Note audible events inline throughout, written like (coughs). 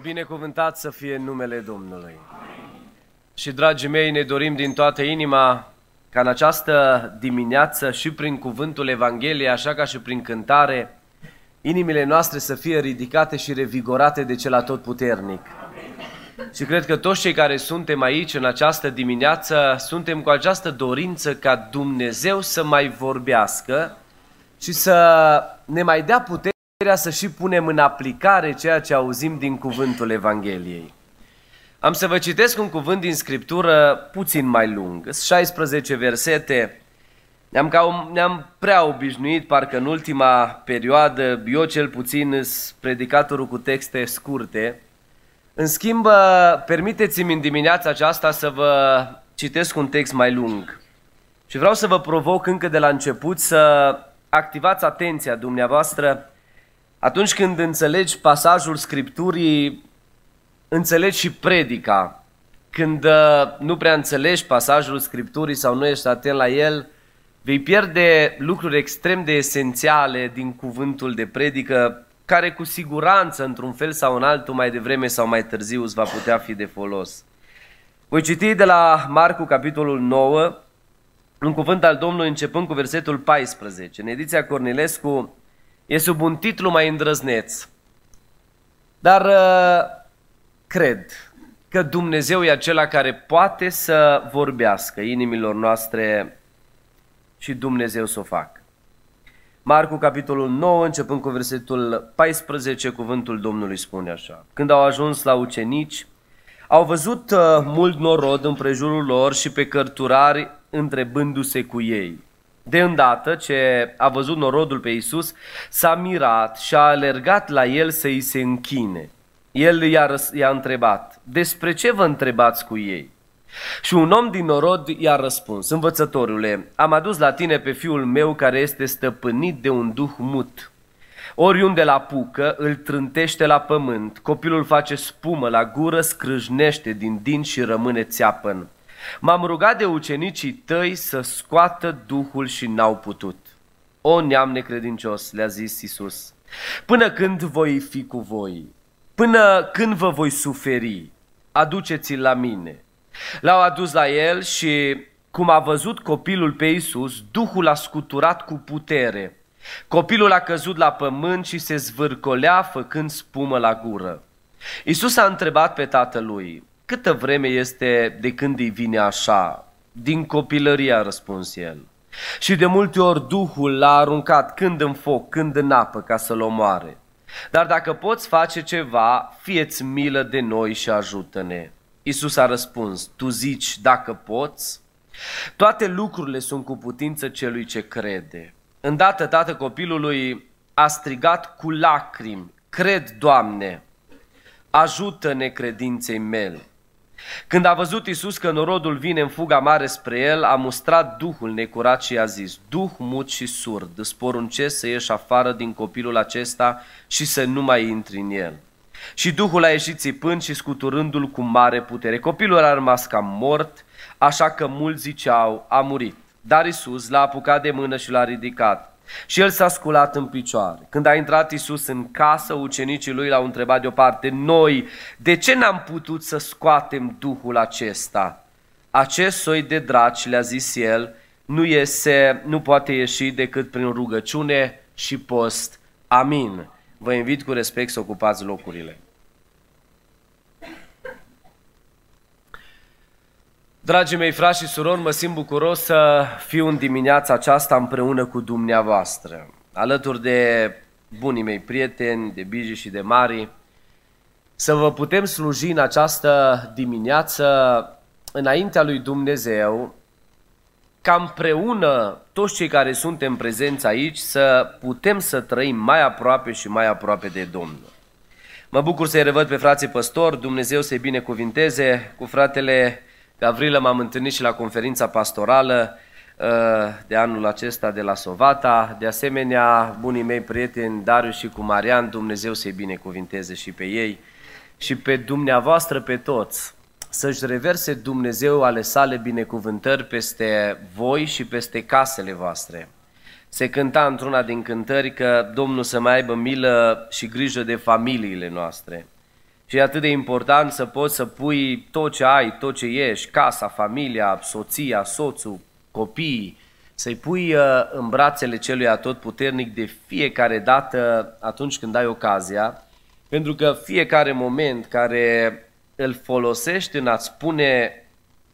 Binecuvântat să fie numele Domnului. Și, dragii mei, ne dorim din toată inima ca în această dimineață și prin cuvântul Evangheliei, așa ca și prin cântare, inimile noastre să fie ridicate și revigorate de cel atotputernic. Și cred că toți cei care suntem aici în această dimineață suntem cu această dorință ca Dumnezeu să mai vorbească și să ne mai dea putere să și punem în aplicare ceea ce auzim din cuvântul Evangheliei. Am să vă citesc un cuvânt din Scriptură puțin mai lung, 16 versete. Ne-am, ca, ne-am prea obișnuit, parcă în ultima perioadă, eu cel puțin predicatorul cu texte scurte. În schimb, permiteți-mi în dimineața aceasta să vă citesc un text mai lung. Și vreau să vă provoc încă de la început să activați atenția dumneavoastră atunci când înțelegi pasajul Scripturii, înțelegi și predica. Când uh, nu prea înțelegi pasajul Scripturii sau nu ești atent la el, vei pierde lucruri extrem de esențiale din cuvântul de predică, care cu siguranță, într-un fel sau în altul, mai devreme sau mai târziu, îți va putea fi de folos. Voi citi de la Marcu, capitolul 9, un cuvânt al Domnului începând cu versetul 14. În ediția Cornilescu e sub un titlu mai îndrăzneț. Dar uh, cred că Dumnezeu e acela care poate să vorbească inimilor noastre și Dumnezeu să o facă. Marcu, capitolul 9, începând cu versetul 14, cuvântul Domnului spune așa. Când au ajuns la ucenici, au văzut uh, mult norod în prejurul lor și pe cărturari întrebându-se cu ei. De îndată ce a văzut norodul pe Iisus, s-a mirat și a alergat la el să îi se închine. El i-a, răs- i-a întrebat, despre ce vă întrebați cu ei? Și un om din norod i-a răspuns, învățătorule, am adus la tine pe fiul meu care este stăpânit de un duh mut. Oriunde la pucă, îl trântește la pământ, copilul face spumă la gură, scrâșnește din din și rămâne țeapăn. M-am rugat de ucenicii tăi să scoată Duhul și n-au putut. O neam necredincios, le-a zis Isus, până când voi fi cu voi? Până când vă voi suferi? Aduceți-l la mine. L-au adus la el și, cum a văzut copilul pe Isus, Duhul a scuturat cu putere. Copilul a căzut la pământ și se zvârcolea făcând spumă la gură. Isus a întrebat pe tatălui, Câtă vreme este de când îi vine așa? Din copilărie a răspuns el. Și de multe ori Duhul l-a aruncat când în foc, când în apă ca să-l omoare. Dar dacă poți face ceva, fieți milă de noi și ajută-ne. Isus a răspuns, tu zici dacă poți? Toate lucrurile sunt cu putință celui ce crede. Îndată tată copilului a strigat cu lacrimi, cred, Doamne, ajută-ne credinței mele. Când a văzut Isus că norodul vine în fuga mare spre el, a mustrat Duhul necurat și a zis, Duh mut și surd, îți poruncesc să ieși afară din copilul acesta și să nu mai intri în el. Și Duhul a ieșit țipând și scuturându-l cu mare putere. Copilul a rămas cam mort, așa că mulți ziceau, a murit. Dar Isus l-a apucat de mână și l-a ridicat. Și el s-a sculat în picioare. Când a intrat Isus în casă, ucenicii lui l-au întrebat deoparte, noi, de ce n-am putut să scoatem Duhul acesta? Acest soi de draci, le-a zis el, nu, iese, nu poate ieși decât prin rugăciune și post. Amin. Vă invit cu respect să ocupați locurile. Dragii mei frați și surori, mă simt bucuros să fiu în dimineața aceasta împreună cu dumneavoastră, alături de bunii mei prieteni, de Biji și de Mari, să vă putem sluji în această dimineață înaintea lui Dumnezeu, ca împreună toți cei care suntem prezenți aici să putem să trăim mai aproape și mai aproape de Domnul. Mă bucur să-i revăd pe frații păstori, Dumnezeu să-i binecuvinteze cu fratele Gavrilă m-am întâlnit și la conferința pastorală uh, de anul acesta de la Sovata. De asemenea, bunii mei prieteni Darius și cu Marian, Dumnezeu să-i binecuvinteze și pe ei și pe dumneavoastră pe toți. Să-și reverse Dumnezeu ale sale binecuvântări peste voi și peste casele voastre. Se cânta într-una din cântări că Domnul să mai aibă milă și grijă de familiile noastre. Și e atât de important să poți să pui tot ce ai, tot ce ești, casa, familia, soția, soțul, copiii, să-i pui uh, în brațele celui atotputernic de fiecare dată atunci când ai ocazia, pentru că fiecare moment care îl folosești în a-ți pune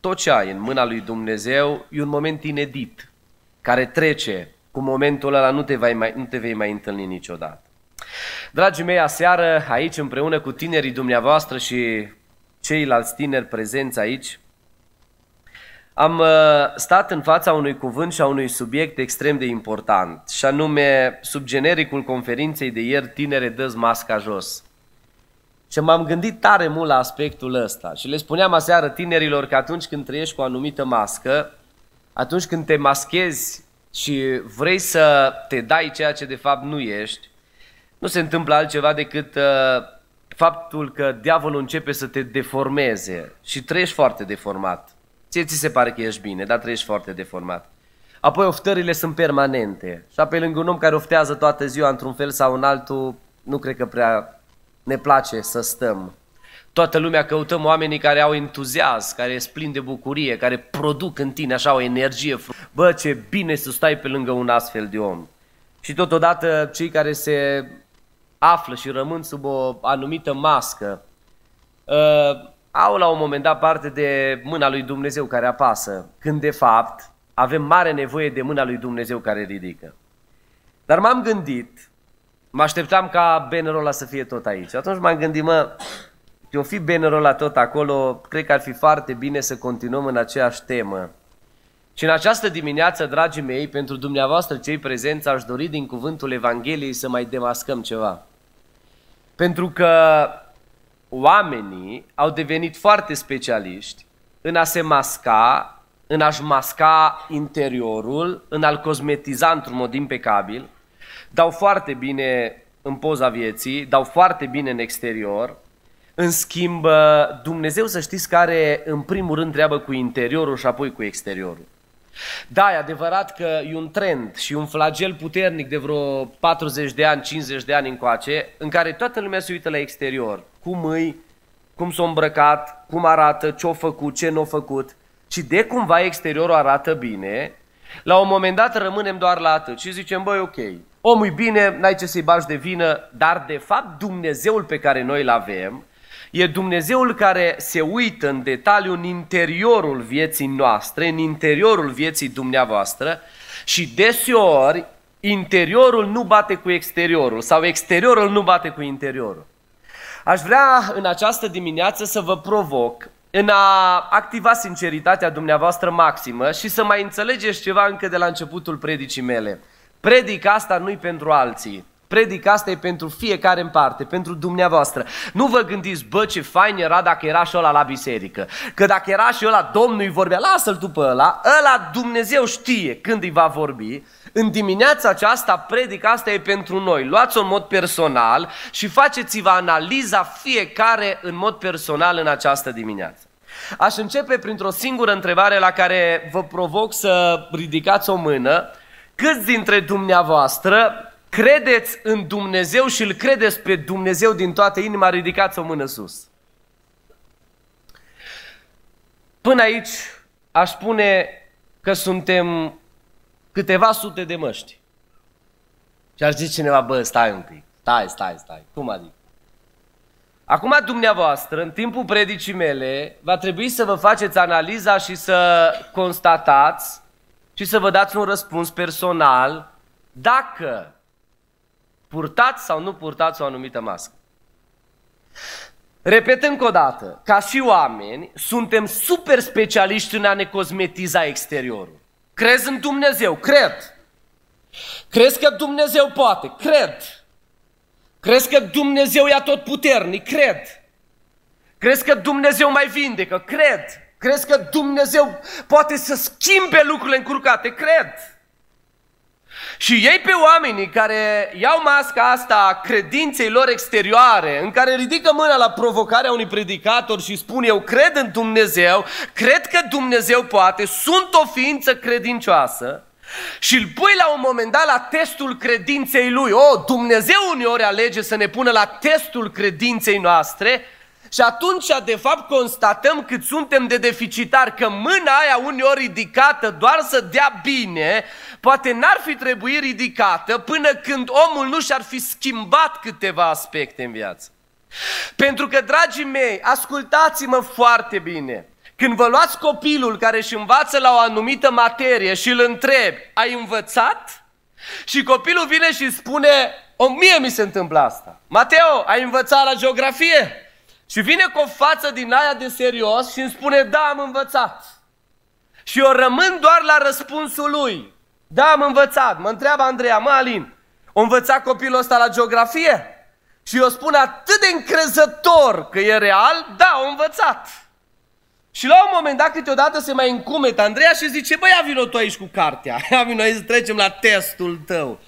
tot ce ai în mâna lui Dumnezeu e un moment inedit, care trece. Cu momentul ăla nu te, vei mai, nu te vei mai întâlni niciodată. Dragii mei, aseară aici împreună cu tinerii dumneavoastră și ceilalți tineri prezenți aici, am uh, stat în fața unui cuvânt și a unui subiect extrem de important, și anume sub genericul conferinței de ieri Tinere dă masca jos. Și m-am gândit tare mult la aspectul ăsta și le spuneam aseară tinerilor că atunci când trăiești cu o anumită mască, atunci când te maschezi și vrei să te dai ceea ce de fapt nu ești, nu se întâmplă altceva decât uh, faptul că diavolul începe să te deformeze și trăiești foarte deformat. Ție ți se pare că ești bine, dar trăiești foarte deformat. Apoi oftările sunt permanente și pe lângă un om care oftează toată ziua într-un fel sau în altul, nu cred că prea ne place să stăm. Toată lumea căutăm oamenii care au entuziasm, care sunt plini de bucurie, care produc în tine așa o energie. Bă, ce bine să stai pe lângă un astfel de om. Și totodată cei care se află și rămân sub o anumită mască, uh, au la un moment dat parte de mâna lui Dumnezeu care apasă, când de fapt avem mare nevoie de mâna lui Dumnezeu care ridică. Dar m-am gândit, mă așteptam ca bannerul ăla să fie tot aici. Atunci m-am gândit, mă, o fi bannerul ăla tot acolo, cred că ar fi foarte bine să continuăm în aceeași temă. Și în această dimineață, dragii mei, pentru dumneavoastră cei prezenți, aș dori din cuvântul Evangheliei să mai demascăm ceva. Pentru că oamenii au devenit foarte specialiști în a se masca, în a-și masca interiorul, în a-l cosmetiza într-un mod impecabil, dau foarte bine în poza vieții, dau foarte bine în exterior, în schimb, Dumnezeu să știți că are în primul rând treabă cu interiorul și apoi cu exteriorul. Da, e adevărat că e un trend și un flagel puternic de vreo 40 de ani, 50 de ani încoace, în care toată lumea se uită la exterior. Cum îi, cum s-a îmbrăcat, cum arată, ce-a făcut, ce nu a făcut. Și de cumva exteriorul arată bine, la un moment dat rămânem doar la atât și zicem, băi, ok, omul e bine, n-ai ce să-i bagi de vină, dar de fapt Dumnezeul pe care noi îl avem E Dumnezeul care se uită în detaliu în interiorul vieții noastre, în interiorul vieții dumneavoastră și deseori interiorul nu bate cu exteriorul sau exteriorul nu bate cu interiorul. Aș vrea în această dimineață să vă provoc în a activa sinceritatea dumneavoastră maximă și să mai înțelegeți ceva încă de la începutul predicii mele. Predica asta nu-i pentru alții, Predica asta e pentru fiecare în parte, pentru dumneavoastră. Nu vă gândiți, bă, ce fain era dacă era și ăla la biserică. Că dacă era și ăla, Domnul îi vorbea, lasă-l după ăla, ăla Dumnezeu știe când îi va vorbi. În dimineața aceasta, predica asta e pentru noi. Luați-o în mod personal și faceți-vă analiza fiecare în mod personal în această dimineață. Aș începe printr-o singură întrebare la care vă provoc să ridicați o mână. Câți dintre dumneavoastră credeți în Dumnezeu și îl credeți pe Dumnezeu din toată inima, ridicați o mână sus. Până aici aș spune că suntem câteva sute de măști. Și aș zice cineva, bă, stai un pic, stai, stai, stai, cum adică? Acum dumneavoastră, în timpul predicii mele, va trebui să vă faceți analiza și să constatați și să vă dați un răspuns personal dacă purtați sau nu purtați o anumită mască. Repet încă o dată, ca și oameni, suntem super specialiști în a ne cosmetiza exteriorul. Crezi în Dumnezeu? Cred. Crezi că Dumnezeu poate? Cred. Crezi că Dumnezeu e tot puternic? Cred. Crezi că Dumnezeu mai vindecă? Cred. Crezi că Dumnezeu poate să schimbe lucrurile încurcate? Cred. Și ei pe oamenii care iau masca asta credinței lor exterioare, în care ridică mâna la provocarea unui predicator și spun eu cred în Dumnezeu, cred că Dumnezeu poate, sunt o ființă credincioasă, și îl pui la un moment dat la testul credinței lui. O, Dumnezeu uneori alege să ne pună la testul credinței noastre. Și atunci, de fapt, constatăm cât suntem de deficitari, că mâna aia uneori ridicată doar să dea bine, poate n-ar fi trebuit ridicată până când omul nu și-ar fi schimbat câteva aspecte în viață. Pentru că, dragii mei, ascultați-mă foarte bine. Când vă luați copilul care își învață la o anumită materie și îl întrebi, ai învățat? Și copilul vine și spune, o, mie mi se întâmplă asta. Mateo, ai învățat la geografie? Și vine cu o față din aia de serios și îmi spune, da, am învățat. Și eu rămân doar la răspunsul lui. Da, am învățat. Mă întreabă Andreea, mă, Alin, o învățat copilul ăsta la geografie? Și eu spun atât de încrezător că e real, da, o învățat. Și la un moment dat câteodată se mai încumetă Andreea și zice, băi, ia vino tu aici cu cartea, (laughs) ia vino aici să trecem la testul tău.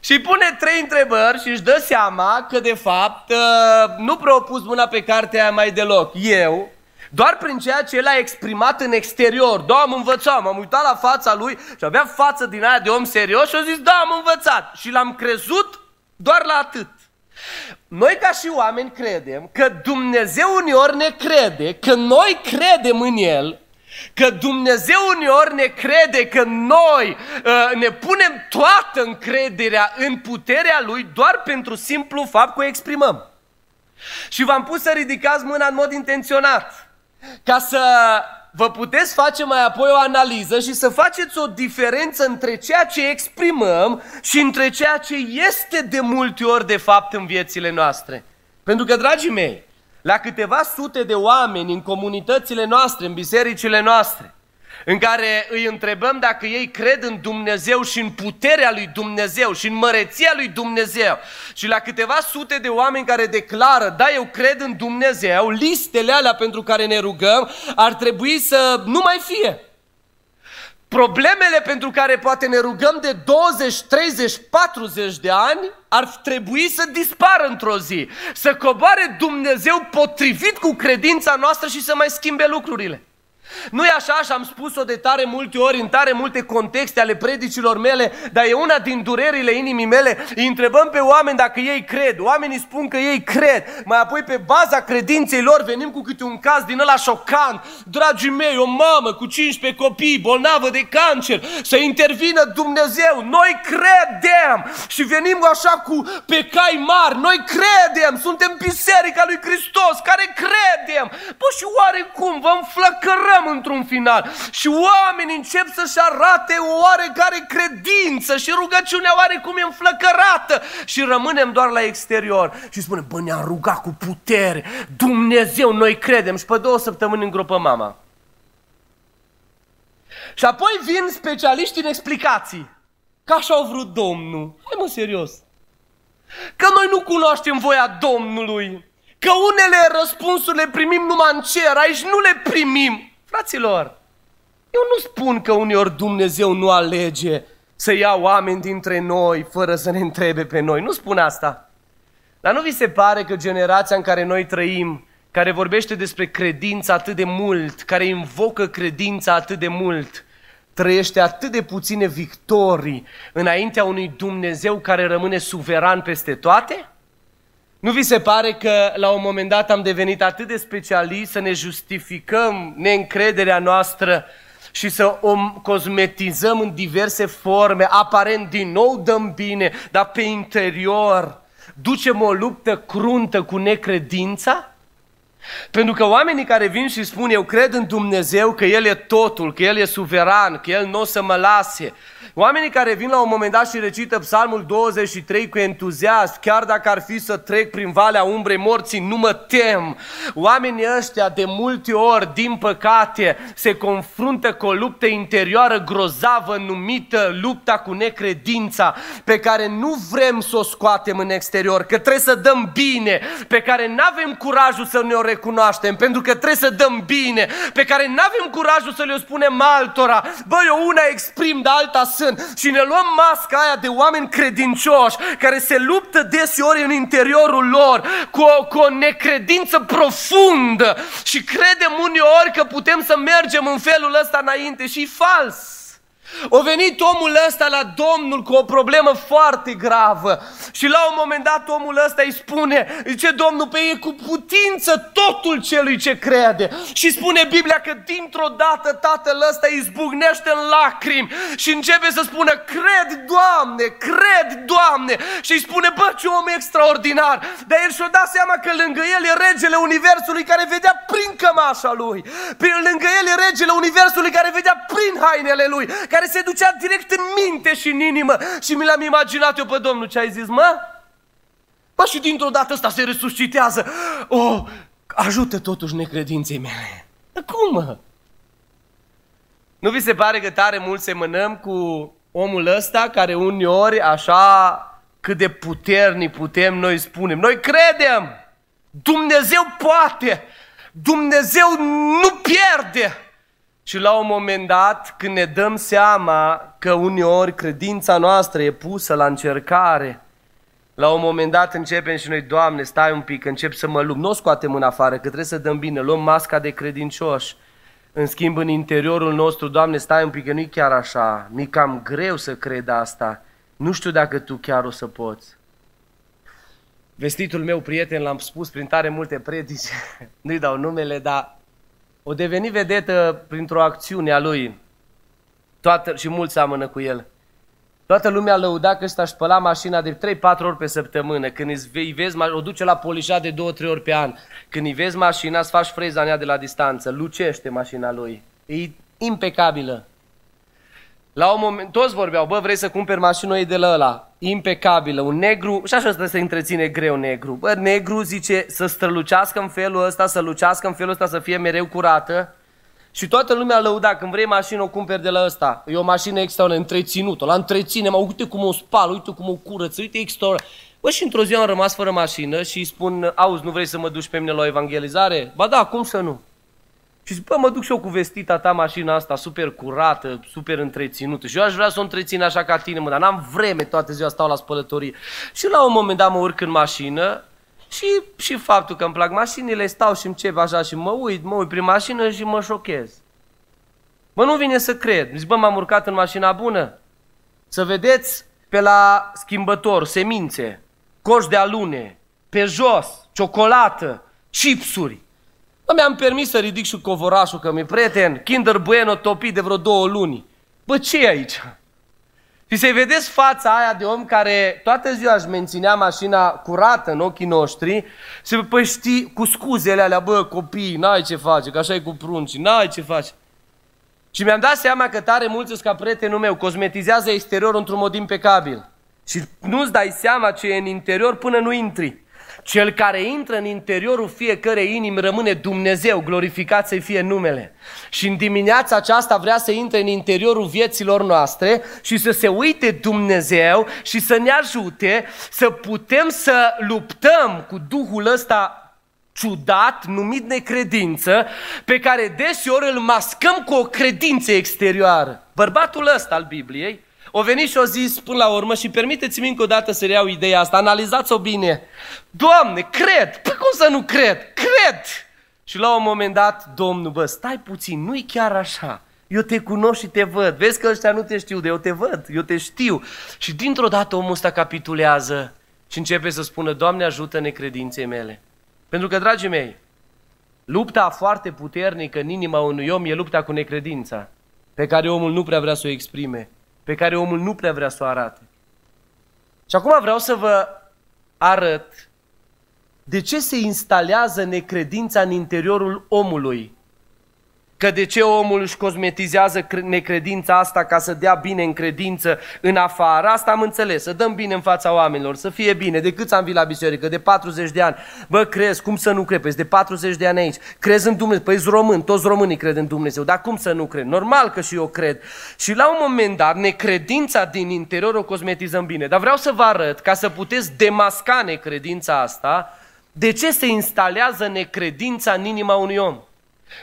Și pune trei întrebări și își dă seama că de fapt ă, nu prea pus mâna pe cartea aia mai deloc. Eu, doar prin ceea ce el a exprimat în exterior. Da, am învățat, m-am uitat la fața lui și avea față din aia de om serios și a zis, da, am învățat. Și l-am crezut doar la atât. Noi ca și oameni credem că Dumnezeu uneori ne crede, că noi credem în El, că Dumnezeu uneori ne crede că noi uh, ne punem toată încrederea în puterea Lui doar pentru simplu fapt că o exprimăm. Și v-am pus să ridicați mâna în mod intenționat, ca să vă puteți face mai apoi o analiză și să faceți o diferență între ceea ce exprimăm și între ceea ce este de multe ori de fapt în viețile noastre. Pentru că, dragii mei, la câteva sute de oameni în comunitățile noastre, în bisericile noastre, în care îi întrebăm dacă ei cred în Dumnezeu și în puterea lui Dumnezeu și în măreția lui Dumnezeu. Și la câteva sute de oameni care declară, da, eu cred în Dumnezeu, listele alea pentru care ne rugăm ar trebui să nu mai fie. Problemele pentru care poate ne rugăm de 20, 30, 40 de ani ar trebui să dispară într-o zi. Să coboare Dumnezeu potrivit cu credința noastră și să mai schimbe lucrurile. Nu e așa și am spus-o de tare multe ori, în tare multe contexte ale predicilor mele, dar e una din durerile inimii mele. Îi întrebăm pe oameni dacă ei cred. Oamenii spun că ei cred. Mai apoi pe baza credinței lor venim cu câte un caz din ăla șocant. Dragii mei, o mamă cu 15 copii bolnavă de cancer, să intervină Dumnezeu. Noi credem și venim așa cu pe cai mari. Noi credem, suntem biserica lui Hristos care credem. Bă, și oarecum vă înflăcărăm vedeam într-un final. Și oamenii încep să-și arate o oarecare credință și rugăciunea oarecum e înflăcărată. Și rămânem doar la exterior. Și spunem, bă, ne-am rugat cu putere. Dumnezeu, noi credem. Și pe două săptămâni îngropă mama. Și apoi vin specialiști în explicații. Că așa au vrut Domnul. Hai mă, serios. Că noi nu cunoaștem voia Domnului. Că unele răspunsuri le primim numai în cer, aici nu le primim. Fraților, eu nu spun că uneori Dumnezeu nu alege să ia oameni dintre noi fără să ne întrebe pe noi. Nu spun asta. Dar nu vi se pare că generația în care noi trăim, care vorbește despre credință atât de mult, care invocă credința atât de mult, trăiește atât de puține victorii înaintea unui Dumnezeu care rămâne suveran peste toate? Nu vi se pare că la un moment dat am devenit atât de specialiști să ne justificăm neîncrederea noastră și să o cosmetizăm în diverse forme, aparent din nou dăm bine, dar pe interior ducem o luptă cruntă cu necredința? Pentru că oamenii care vin și spun eu cred în Dumnezeu că El e totul, că El e suveran, că El nu o să mă lase, Oamenii care vin la un moment dat și recită psalmul 23 cu entuziasm, chiar dacă ar fi să trec prin valea umbrei morții, nu mă tem. Oamenii ăștia de multe ori, din păcate, se confruntă cu o luptă interioară grozavă numită lupta cu necredința, pe care nu vrem să o scoatem în exterior, că trebuie să dăm bine, pe care nu avem curajul să ne o recunoaștem, pentru că trebuie să dăm bine, pe care nu avem curajul să le spunem altora. Bă, eu una exprim, de alta să sunt și ne luăm masca aia de oameni credincioși care se luptă deseori în interiorul lor cu o, cu o necredință profundă și credem uneori că putem să mergem în felul ăsta înainte și e fals. O venit omul ăsta la Domnul cu o problemă foarte gravă și la un moment dat omul ăsta îi spune, zice Domnul, pe ei cu putință totul celui ce crede. Și spune Biblia că dintr-o dată tatăl ăsta izbucnește în lacrimi și începe să spună, cred Doamne, cred Doamne. Și îi spune, bă, ce om extraordinar. Dar el și-o dat seama că lângă el e regele universului care vedea prin cămașa lui. Lângă el e regele universului care vedea prin hainele lui, care se ducea direct în minte și în inimă. Și mi l-am imaginat eu pe Domnul ce ai zis, mă? Bă, și dintr-o dată ăsta se resuscitează. Oh, ajută totuși necredinței mele. Cum, mă? Nu vi se pare că tare mult semănăm cu omul ăsta care uneori așa cât de puternic putem noi spunem. Noi credem! Dumnezeu poate! Dumnezeu nu pierde! Și la un moment dat, când ne dăm seama că uneori credința noastră e pusă la încercare, la un moment dat începem și noi, Doamne, stai un pic, încep să mă lupt. Nu o scoatem în afară, că trebuie să dăm bine, luăm masca de credincioși. În schimb, în interiorul nostru, Doamne, stai un pic, că nu-i chiar așa. Mi cam greu să cred asta. Nu știu dacă Tu chiar o să poți. Vestitul meu prieten, l-am spus prin tare multe predici, (laughs) nu-i dau numele, dar o deveni vedetă printr-o acțiune a lui. Toată, și mulți seamănă cu el. Toată lumea lăuda că ăsta își spăla mașina de 3-4 ori pe săptămână. Când îți vezi, o duce la polișat de 2-3 ori pe an. Când îi vezi mașina, îți faci freza în ea de la distanță. Lucește mașina lui. E impecabilă. La un moment, toți vorbeau, bă, vrei să cumperi mașină de la ăla, impecabilă, un negru, și așa să se întreține greu negru. Bă, negru zice să strălucească în felul ăsta, să lucească în felul ăsta, să fie mereu curată. Și toată lumea lăuda, când vrei mașină, o cumperi de la ăsta. E o mașină extraordinară, întreținută, la întreține, mă, uite cum o spală, uite cum o curăță, uite extraordinar. Bă, și într-o zi am rămas fără mașină și îi spun, auzi, nu vrei să mă duci pe mine la o evangelizare? Ba da, cum să nu? Și zic, bă, mă duc și eu cu vestita ta mașina asta super curată, super întreținută. Și eu aș vrea să o întrețin așa ca tine, mă, dar n-am vreme, toată ziua stau la spălătorie. Și la un moment dat mă urc în mașină și, și faptul că îmi plac mașinile, stau și încep așa și mă uit, mă uit prin mașină și mă șochez. Mă, nu vine să cred. Zic, bă, m-am urcat în mașina bună. Să vedeți pe la schimbător, semințe, coș de alune, pe jos, ciocolată, chipsuri. Bă, mi-am permis să ridic și covorașul, că mi-e prieten, Kinder Bueno topit de vreo două luni. Bă, ce e aici? Și să-i vedeți fața aia de om care toată ziua își menținea mașina curată în ochii noștri și păi știi, cu scuzele alea, bă, copii, n-ai ce face, că așa e cu prunci, n-ai ce face. Și mi-am dat seama că tare mulți ca prietenul meu cosmetizează exteriorul într-un mod impecabil. Și nu-ți dai seama ce e în interior până nu intri. Cel care intră în interiorul fiecărei inimi rămâne Dumnezeu, glorificat să-i fie numele. Și în dimineața aceasta vrea să intre în interiorul vieților noastre și să se uite Dumnezeu și să ne ajute să putem să luptăm cu Duhul ăsta ciudat, numit necredință, pe care deseori îl mascăm cu o credință exterioară. Bărbatul ăsta al Bibliei o venit și o zis până la urmă și permiteți-mi încă o dată să reiau ideea asta, analizați-o bine. Doamne, cred! Păi cum să nu cred? Cred! Și la un moment dat, Domnul, bă, stai puțin, nu-i chiar așa. Eu te cunosc și te văd. Vezi că ăștia nu te știu, de eu te văd, eu te știu. Și dintr-o dată omul ăsta capitulează și începe să spună, Doamne, ajută necredinței mele. Pentru că, dragii mei, lupta foarte puternică în inima unui om e lupta cu necredința, pe care omul nu prea vrea să o exprime pe care omul nu prea vrea să o arate. Și acum vreau să vă arăt de ce se instalează necredința în interiorul omului Că de ce omul își cosmetizează necredința asta ca să dea bine în credință în afară, asta am înțeles, să dăm bine în fața oamenilor, să fie bine. De cât am vii la biserică? De 40 de ani. Bă, crezi, cum să nu crezi? De 40 de ani aici. Crezi în Dumnezeu? Păi român, toți românii cred în Dumnezeu. Dar cum să nu cred? Normal că și eu cred. Și la un moment dat, necredința din interior o cosmetizăm bine. Dar vreau să vă arăt, ca să puteți demasca necredința asta, de ce se instalează necredința în inima unui om.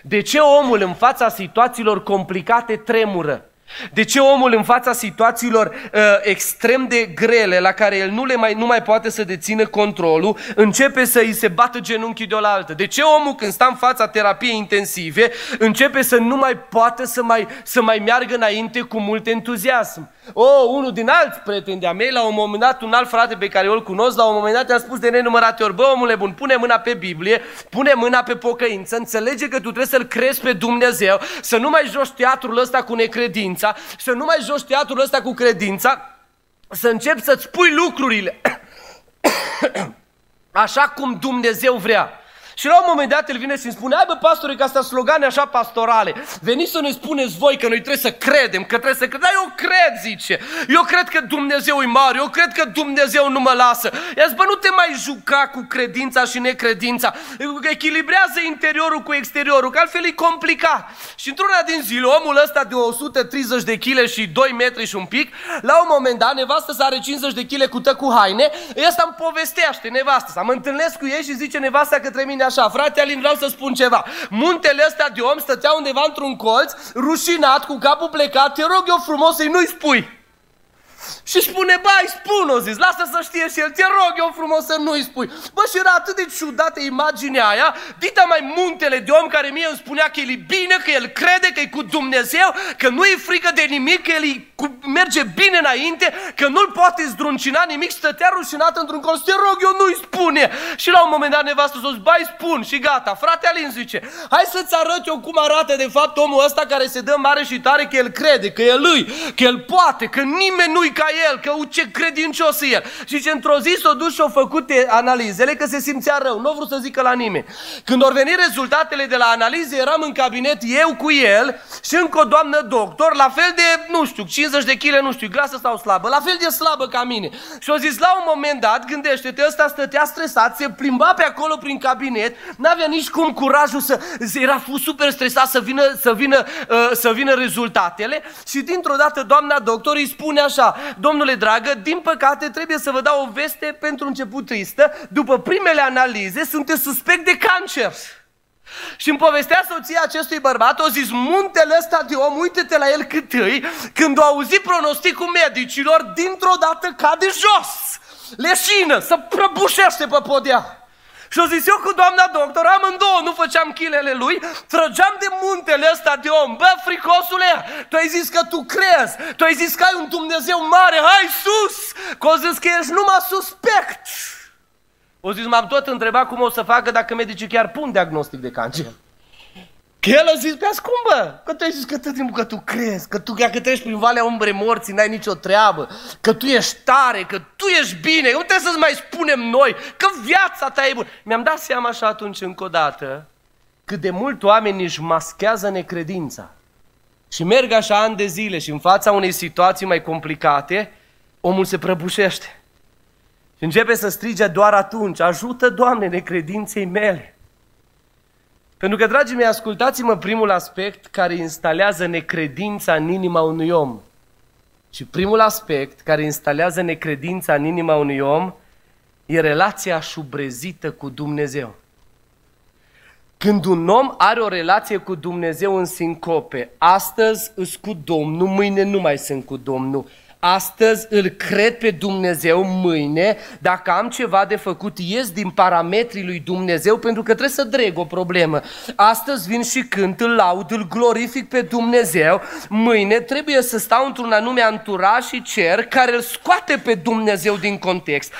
De ce omul în fața situațiilor complicate tremură? De ce omul în fața situațiilor uh, extrem de grele, la care el nu, le mai, nu mai poate să dețină controlul, începe să îi se bată genunchii de oaltă? De ce omul când stă în fața terapiei intensive, începe să nu mai poate să mai, să mai meargă înainte cu mult entuziasm? O, oh, unul din alți prieteni de-a mei, la un moment dat, un alt frate pe care eu îl cunosc, la un moment dat a spus de nenumărate ori, bă, omule bun, pune mâna pe Biblie, pune mâna pe pocăință, înțelege că tu trebuie să-L crezi pe Dumnezeu, să nu mai joci teatrul ăsta cu necredința, să nu mai joci teatrul ăsta cu credința, să începi să-ți pui lucrurile (coughs) așa cum Dumnezeu vrea. Și la un moment dat el vine și îmi spune, hai bă pastore, că astea slogane așa pastorale, veniți să ne spuneți voi că noi trebuie să credem, că trebuie să credem. Dar eu cred, zice, eu cred că Dumnezeu e mare, eu cred că Dumnezeu nu mă lasă. Ia bă, nu te mai juca cu credința și necredința, echilibrează interiorul cu exteriorul, că altfel e complicat. Și într-una din zile, omul ăsta de 130 de kg și 2 metri și un pic, la un moment dat, nevastă să are 50 de kg cu cu haine, ăsta îmi povestește nevastă, să mă întâlnesc cu ei și zice nevasta către mine așa, frate Alin, vreau să spun ceva. Muntele ăsta de om stătea undeva într-un colț, rușinat, cu capul plecat, te rog eu frumos să-i nu-i spui. Și spune, bai, spun, o zis, lasă să știe și el, te rog eu frumos să nu-i spui. Bă, și era atât de ciudată imaginea aia, dita mai muntele de om care mie îmi spunea că el e bine, că el crede, că e cu Dumnezeu, că nu e frică de nimic, că el cu, merge bine înainte, că nu-l poate zdruncina nimic, stătea rușinat într-un colț, te rog eu nu-i spune. Și la un moment dat nevastă s-o bai, spun și gata. Frate Alin zice, hai să-ți arăt eu cum arată de fapt omul ăsta care se dă mare și tare că el crede, că el îi, că el poate, că nimeni nu-i ca el, că ce credincios e el. Și ce într-o zi s-o dus și-o făcut analizele că se simțea rău. Nu vreau să zică la nimeni. Când au venit rezultatele de la analize, eram în cabinet eu cu el și încă o doamnă doctor, la fel de, nu știu, 50 de kg, nu știu, grasă sau slabă, la fel de slabă ca mine. Și au zis la un moment dat, gândește-te, ăsta stătea stresat, se plimba pe acolo prin cabinet, n-avea nici cum curajul să, era super stresat să vină, să vină, uh, să vină rezultatele și dintr-o dată doamna doctor îi spune așa, domnule dragă, din păcate trebuie să vă dau o veste pentru început tristă. După primele analize, sunteți suspect de cancer. Și îmi povestea soția acestui bărbat, o zis, muntele ăsta de om, uite-te la el cât îi, când a auzit pronosticul medicilor, dintr-o dată cade jos, leșină, să prăbușește pe podea. Și o zis eu cu doamna doctor, amândouă nu făceam chilele lui, trăgeam de muntele ăsta de om. Bă, fricosule, tu ai zis că tu crezi, tu ai zis că ai un Dumnezeu mare, hai sus! Că o zis că ești numai suspect. O zis, m-am tot întrebat cum o să facă dacă medicii chiar pun diagnostic de cancer. Că el a zis, pe scumbă, că tu ai zis că tot timpul că tu crezi, că tu dacă treci prin Valea Umbrei Morții n-ai nicio treabă, că tu ești tare, că tu ești bine, nu trebuie să-ți mai spunem noi, că viața ta e bună. Mi-am dat seama așa atunci încă o dată cât de mult oameni își maschează necredința și merg așa ani de zile și în fața unei situații mai complicate, omul se prăbușește. Și începe să strige doar atunci, ajută, Doamne, necredinței mele. Pentru că, dragii mei, ascultați-mă primul aspect care instalează necredința în inima unui om. Și primul aspect care instalează necredința în inima unui om e relația șubrezită cu Dumnezeu. Când un om are o relație cu Dumnezeu în sincope, astăzi îs cu Domnul, mâine nu mai sunt cu Domnul, Astăzi îl cred pe Dumnezeu, mâine, dacă am ceva de făcut, ies din parametrii lui Dumnezeu pentru că trebuie să dreg o problemă. Astăzi vin și cânt, îl laud, îl glorific pe Dumnezeu, mâine trebuie să stau într-un anume anturaj și cer care îl scoate pe Dumnezeu din context.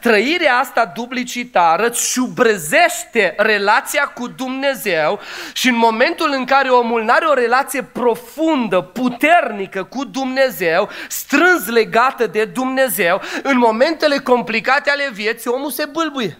Trăirea asta duplicitară îți șubrezește relația cu Dumnezeu și în momentul în care omul nu are o relație profundă, puternică cu Dumnezeu, strâng strâns legată de Dumnezeu, în momentele complicate ale vieții, omul se bâlbuie.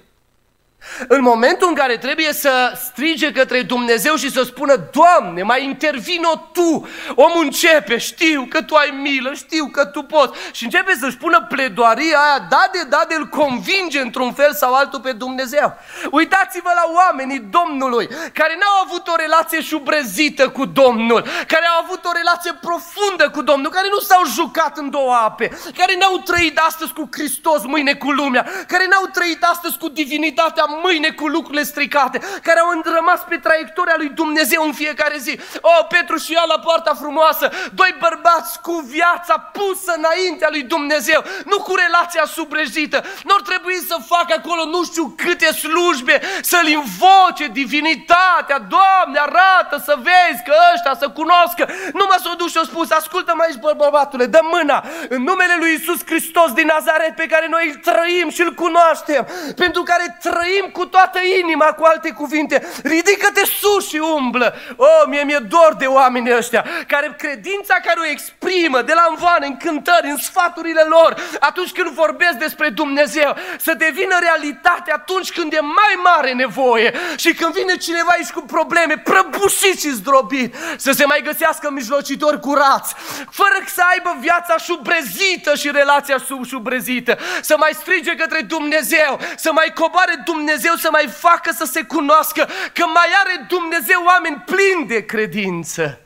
În momentul în care trebuie să strige către Dumnezeu și să spună, Doamne, mai intervino Tu, omul începe, știu că Tu ai milă, știu că Tu poți și începe să-și pună pledoaria aia, da de da de îl convinge într-un fel sau altul pe Dumnezeu. Uitați-vă la oamenii Domnului care n-au avut o relație șubrezită cu Domnul, care au avut o relație profundă cu Domnul, care nu s-au jucat în două ape, care n-au trăit astăzi cu Hristos, mâine cu lumea, care n-au trăit astăzi cu divinitatea mâine cu lucrurile stricate, care au rămas pe traiectoria lui Dumnezeu în fiecare zi. O, Petru și ea la poarta frumoasă, doi bărbați cu viața pusă înaintea lui Dumnezeu, nu cu relația subrejită. Nu ar trebui să facă acolo nu știu câte slujbe, să-L invoce divinitatea, Doamne, arată să vezi că ăștia să cunoscă. Numai s-o duc și-o spus, ascultă-mă aici, bărbatule, dă mâna în numele lui Isus Hristos din Nazaret pe care noi îl trăim și îl cunoaștem, pentru care trăim cu toată inima, cu alte cuvinte. Ridică-te sus și umblă. Oh, mie mi-e dor de oamenii ăștia, care credința care o exprimă de la învoane, în cântări, în sfaturile lor, atunci când vorbesc despre Dumnezeu, să devină realitate atunci când e mai mare nevoie și când vine cineva aici cu probleme, prăbușit și zdrobit, să se mai găsească mijlocitori curați, fără să aibă viața șubrezită și relația șubrezită, să mai strige către Dumnezeu, să mai coboare Dumnezeu, să mai facă să se cunoască că mai are Dumnezeu oameni plini de credință.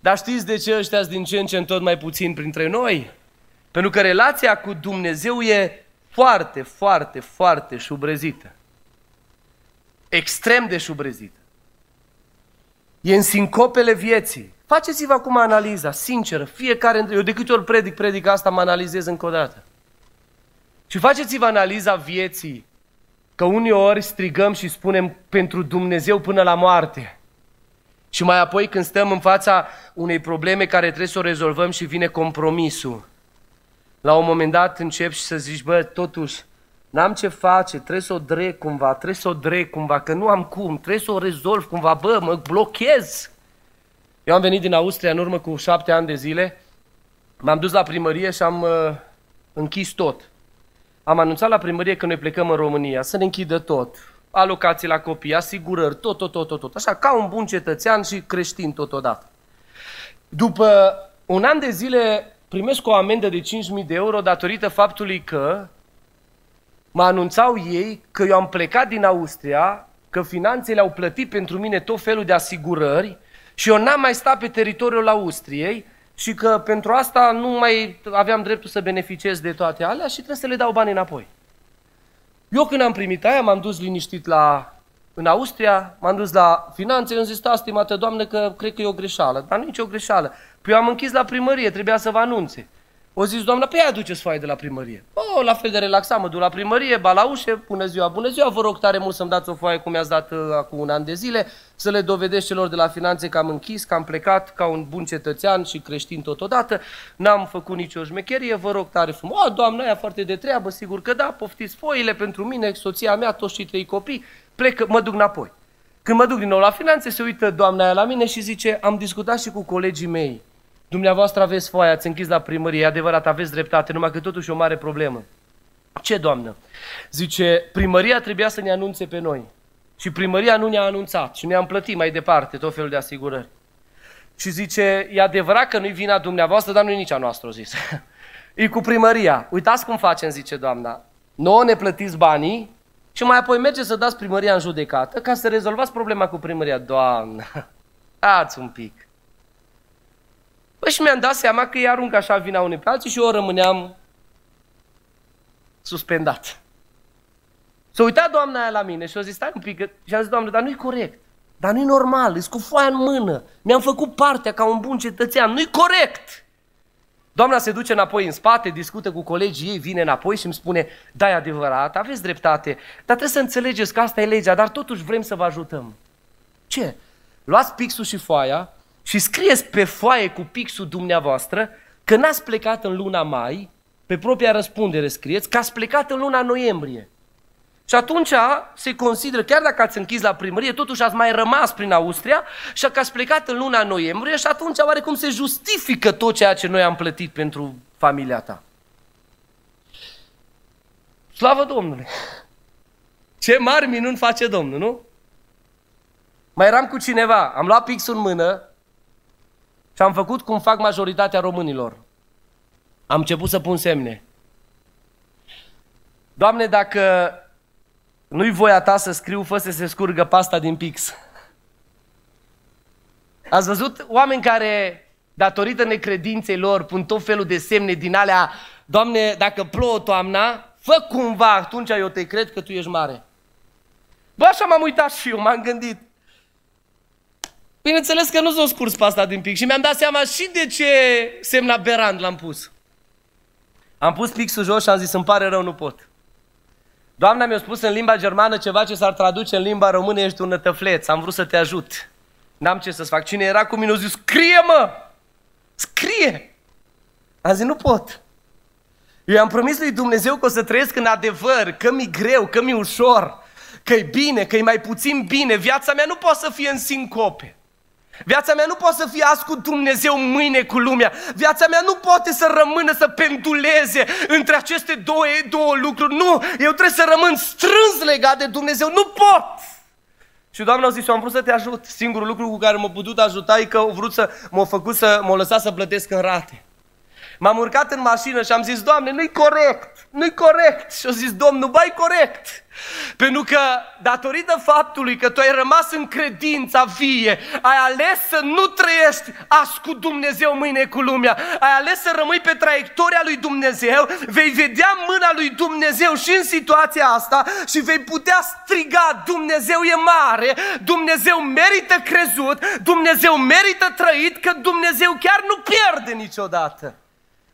Dar știți de ce ăștia din ce în ce în tot mai puțin printre noi? Pentru că relația cu Dumnezeu e foarte, foarte, foarte șubrezită. Extrem de șubrezită. E în sincopele vieții. Faceți-vă acum analiza, sinceră, fiecare Eu de câte ori predic, predic asta, mă analizez încă o dată. Și faceți-vă analiza vieții, că uneori strigăm și spunem pentru Dumnezeu până la moarte. Și mai apoi când stăm în fața unei probleme care trebuie să o rezolvăm și vine compromisul, la un moment dat începi și să zici, bă, totuși, n-am ce face, trebuie să o drec cumva, trebuie să o drec cumva, că nu am cum, trebuie să o rezolv cumva, bă, mă blochez. Eu am venit din Austria în urmă cu șapte ani de zile, m-am dus la primărie și am uh, închis tot. Am anunțat la primărie că noi plecăm în România, să ne închidă tot. Alocații la copii, asigurări, tot, tot, tot, tot, tot. Așa, ca un bun cetățean și creștin totodată. După un an de zile primesc o amendă de 5.000 de euro datorită faptului că mă anunțau ei că eu am plecat din Austria, că finanțele au plătit pentru mine tot felul de asigurări și eu n-am mai stat pe teritoriul Austriei și că pentru asta nu mai aveam dreptul să beneficiez de toate alea și trebuie să le dau bani înapoi. Eu când am primit aia, m-am dus liniștit la, în Austria, m-am dus la finanțe, am zis, da, stimată doamnă, că cred că e o greșeală. Dar nu e o greșeală. Păi eu am închis la primărie, trebuia să vă anunțe. O zis, doamna, pe ea aduceți foaie de la primărie. O, la fel de relaxat, mă duc la primărie, ba la ușe, bună ziua, bună ziua, vă rog tare mult să-mi dați o foaie cum mi-ați dat uh, acum un an de zile, să le dovedesc celor de la finanțe că am închis, că am plecat ca un bun cetățean și creștin totodată, n-am făcut nicio șmecherie, vă rog tare frumos. O, doamna, aia foarte de treabă, sigur că da, poftiți foile pentru mine, soția mea, toți și trei copii, plec, mă duc înapoi. Când mă duc din nou la finanțe, se uită doamna aia la mine și zice, am discutat și cu colegii mei Dumneavoastră aveți foaia, ați închis la primărie, e adevărat, aveți dreptate, numai că totuși e o mare problemă. Ce, doamnă? Zice, primăria trebuia să ne anunțe pe noi. Și primăria nu ne-a anunțat și ne-am plătit mai departe tot felul de asigurări. Și zice, e adevărat că nu-i vina dumneavoastră, dar nu-i nici a noastră, zis. (laughs) e cu primăria. Uitați cum facem, zice doamna. Nouă ne plătiți banii și mai apoi merge să dați primăria în judecată ca să rezolvați problema cu primăria. Doamnă, (laughs) ați un pic. Bă, și mi-am dat seama că îi arunc așa vina unei pe alții și eu rămâneam suspendat. S-a uitat doamna aia la mine și a zis, stai un pic, și am zis, doamnă, dar nu-i corect. Dar nu-i normal, îți cu foaia în mână. Mi-am făcut partea ca un bun cetățean, nu-i corect. Doamna se duce înapoi în spate, discută cu colegii ei, vine înapoi și îmi spune, da, e adevărat, aveți dreptate, dar trebuie să înțelegeți că asta e legea, dar totuși vrem să vă ajutăm. Ce? Luați pixul și foaia și scrieți pe foaie cu pixul dumneavoastră că n-ați plecat în luna mai, pe propria răspundere scrieți, că ați plecat în luna noiembrie. Și atunci se consideră, chiar dacă ați închis la primărie, totuși ați mai rămas prin Austria și că ați plecat în luna noiembrie și atunci oarecum se justifică tot ceea ce noi am plătit pentru familia ta. Slavă Domnului! Ce mari minuni face Domnul, nu? Mai eram cu cineva, am luat pixul în mână și am făcut cum fac majoritatea românilor. Am început să pun semne. Doamne, dacă nu-i voia ta să scriu, fă să se scurgă pasta din pix. Ați văzut oameni care, datorită necredinței lor, pun tot felul de semne din alea, Doamne, dacă plouă toamna, fă cumva, atunci eu te cred că Tu ești mare. Bă, așa m-am uitat și eu, m-am gândit. Bineînțeles că nu s-o scurs pe asta din pic și mi-am dat seama și de ce semna Berand l-am pus. Am pus pixul jos și am zis, îmi pare rău, nu pot. Doamna mi-a spus în limba germană ceva ce s-ar traduce în limba română, ești un nătăfleț, am vrut să te ajut. N-am ce să-ți fac. Cine era cu mine a zis, scrie mă! Scrie! Am zis, nu pot. Eu am promis lui Dumnezeu că o să trăiesc în adevăr, că mi-e greu, că mi-e ușor, că e bine, că e mai puțin bine. Viața mea nu poate să fie în sincope. Viața mea nu poate să fie azi cu Dumnezeu, mâine cu lumea. Viața mea nu poate să rămână să penduleze între aceste două, două lucruri. Nu, eu trebuie să rămân strâns legat de Dumnezeu. Nu pot! Și Doamna a zis, eu am vrut să te ajut. Singurul lucru cu care m-a putut ajuta e că a vrut să m-a făcut să m-a lăsat să plătesc în rate. M-am urcat în mașină și am zis, Doamne, nu-i corect, nu-i corect. Și a zis, Domnul, bai corect. Pentru că, datorită faptului că tu ai rămas în credința vie, ai ales să nu trăiești azi cu Dumnezeu, mâine cu lumea, ai ales să rămâi pe traiectoria lui Dumnezeu, vei vedea mâna lui Dumnezeu și în situația asta și vei putea striga, Dumnezeu e mare, Dumnezeu merită crezut, Dumnezeu merită trăit, că Dumnezeu chiar nu pierde niciodată.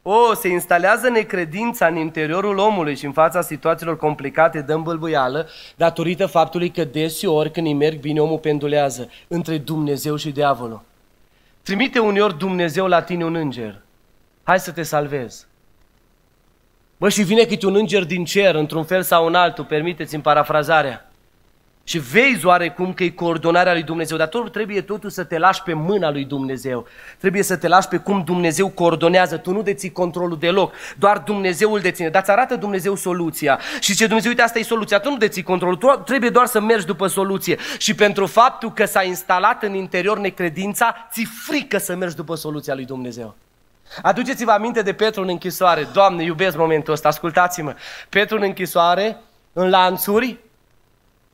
O, se instalează necredința în interiorul omului și în fața situațiilor complicate dăm bălbâială datorită faptului că deseori când îi merg bine omul pendulează între Dumnezeu și diavolul. Trimite uneori Dumnezeu la tine un înger. Hai să te salvezi. Bă, și vine câte un înger din cer, într-un fel sau în altul, permiteți-mi parafrazarea și vezi oarecum că e coordonarea lui Dumnezeu, dar tot trebuie totul să te lași pe mâna lui Dumnezeu. Trebuie să te lași pe cum Dumnezeu coordonează. Tu nu deții controlul deloc, doar Dumnezeu îl deține. Dar îți arată Dumnezeu soluția. Și ce Dumnezeu, uite, asta e soluția. Tu nu deții controlul, tu trebuie doar să mergi după soluție. Și pentru faptul că s-a instalat în interior necredința, ți frică să mergi după soluția lui Dumnezeu. Aduceți-vă aminte de Petru în închisoare. Doamne, iubesc momentul ăsta, ascultați-mă. Petru în închisoare, în lanțuri,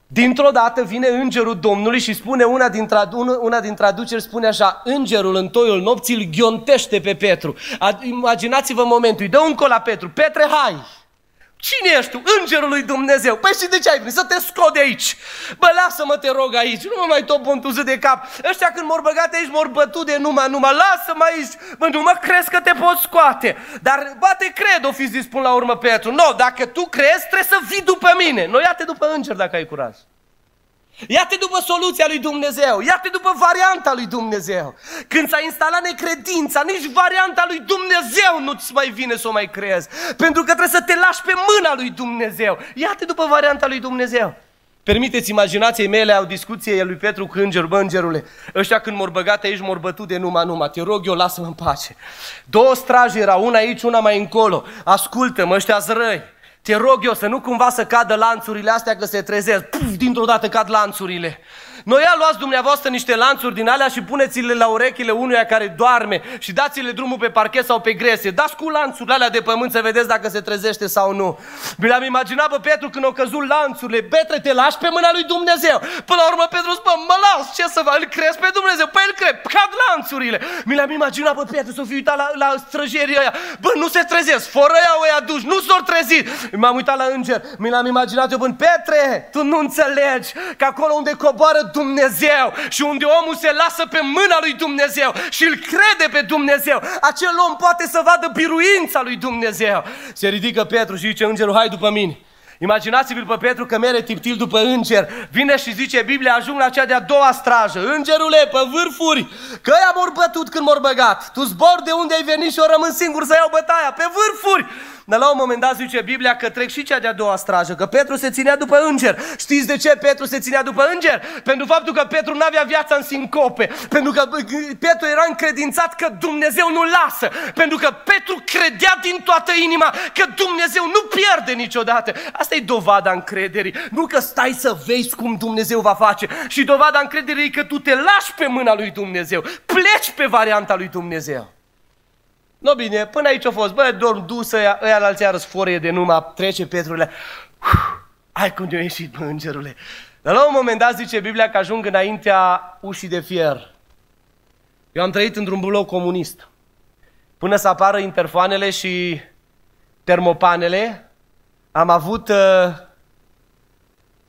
Dintr-o dată vine îngerul Domnului și spune una din, tradu- una din traduceri, spune așa, îngerul în toiul nopții îl ghiontește pe Petru. Imaginați-vă momentul, îi dă un col la Petru, Petre, hai! Cine ești tu? Îngerul lui Dumnezeu. Păi și de ce ai venit? Să te scot de aici. Bă, lasă-mă, te rog aici. Nu mă mai tot pontuză de cap. Ăștia când mor băgate aici, mor bătut de numai, numai. Lasă-mă aici. Bă, nu mă crezi că te pot scoate. Dar, bate, cred, o fi zis până la urmă Petru. Nu, no, dacă tu crezi, trebuie să vii după mine. Noi ia-te după înger dacă ai curaj. Ia-te după soluția lui Dumnezeu, ia-te după varianta lui Dumnezeu. Când s-a instalat necredința, nici varianta lui Dumnezeu nu-ți mai vine să o mai crezi. Pentru că trebuie să te lași pe mâna lui Dumnezeu. Ia-te după varianta lui Dumnezeu. Permiteți imaginației mele o discuție lui Petru cu îngerul, bă, îngerule, ăștia când mor băgate aici mor bătut de numai numai, te rog eu, lasă-mă în pace. Două straji erau, una aici, una mai încolo, ascultă-mă, ăștia zrăi. Te rog eu să nu cumva să cadă lanțurile astea că se trezesc. Puf, dintr-o dată cad lanțurile. Noi ia luați dumneavoastră niște lanțuri din alea și puneți-le la urechile unuia care doarme și dați-le drumul pe parchet sau pe grese. Dați cu lanțurile alea de pământ să vedeți dacă se trezește sau nu. Mi l-am imaginat pe Petru când au căzut lanțurile. Petre, te lași pe mâna lui Dumnezeu. Până la urmă Petru spune, mă las, ce să fac? Îl crezi pe Dumnezeu? Păi îl cred, cad lanțurile. Mi l-am imaginat pe Petru să fi uitat la, la străjerii ăia. Bă, nu se trezesc, fără ea o aduci, nu s-au trezit. M-am uitat la înger, mi l-am imaginat eu până, Petre, tu nu înțelegi că acolo unde coboară Dumnezeu și unde omul se lasă pe mâna lui Dumnezeu și îl crede pe Dumnezeu, acel om poate să vadă biruința lui Dumnezeu. Se ridică Petru și zice îngerul, hai după mine. Imaginați-vă pe Petru că mere tiptil după înger. Vine și zice Biblia, ajung la cea de-a doua strajă. Îngerule, pe vârfuri, că i-a mor bătut când mor băgat. Tu zbor de unde ai venit și o rămân singur să iau bătaia. Pe vârfuri! Dar la un moment dat zice Biblia că trec și cea de-a doua strajă, că Petru se ținea după înger. Știți de ce Petru se ținea după înger? Pentru faptul că Petru nu avea viața în sincope. Pentru că Petru era încredințat că Dumnezeu nu lasă. Pentru că Petru credea din toată inima că Dumnezeu nu pierde niciodată. Asta e dovada încrederii. Nu că stai să vezi cum Dumnezeu va face. Și dovada încrederii e că tu te lași pe mâna lui Dumnezeu. Pleci pe varianta lui Dumnezeu. No bine, până aici a fost, bă, dorm dusă, ăia, ăia la alții răsforie de numai, trece Petrule. Hai cum de-a ieșit, bă, îngerule. Dar la un moment dat zice Biblia că ajung înaintea ușii de fier. Eu am trăit într-un bloc comunist. Până să apară interfoanele și termopanele, am avut uh,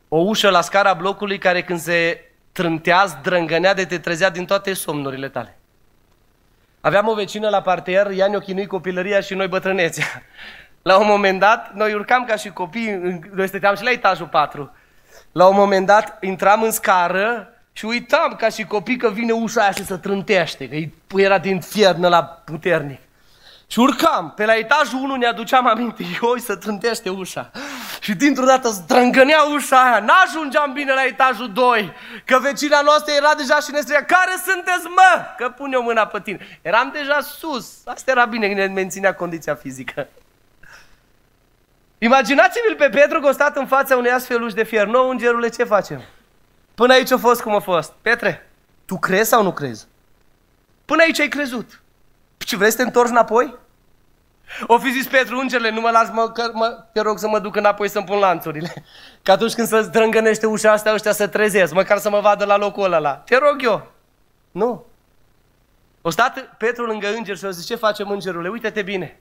O ușă la scara blocului care când se trântea, zdrângănea de te trezea din toate somnurile tale. Aveam o vecină la parter, ea ne-o chinui copilăria și noi bătrânețea. La un moment dat, noi urcam ca și copii, noi stăteam și la etajul 4. La un moment dat intram în scară și uitam ca și copii că vine ușa aia și se trântește, că era din fiernă la puternic. Și urcam, pe la etajul 1 ne aduceam aminte, (laughs) eu să trântește ușa. Și dintr-o dată strângănea ușa aia, n-ajungeam bine la etajul 2, că vecina noastră era deja și ne strigea, care sunteți mă? Că pune o mâna pe tine. Eram deja sus, asta era bine, ne menținea condiția fizică. Imaginați-vi-l pe Petru că a stat în fața unei astfel uși de fier. Nou, îngerule, ce facem? Până aici a fost cum a fost. Petre, tu crezi sau nu crezi? Până aici ai crezut. Și vrei să te întorci înapoi? O fi zis Petru, îngerele, nu mă las, mă, că, mă, te rog să mă duc înapoi să-mi pun lanțurile. Că atunci când se drângănește ușa asta, ăștia să trezesc, măcar să mă vadă la locul ăla. Te rog eu. Nu. O stat Petru lângă înger și o zis, ce facem îngerule? Uite-te bine.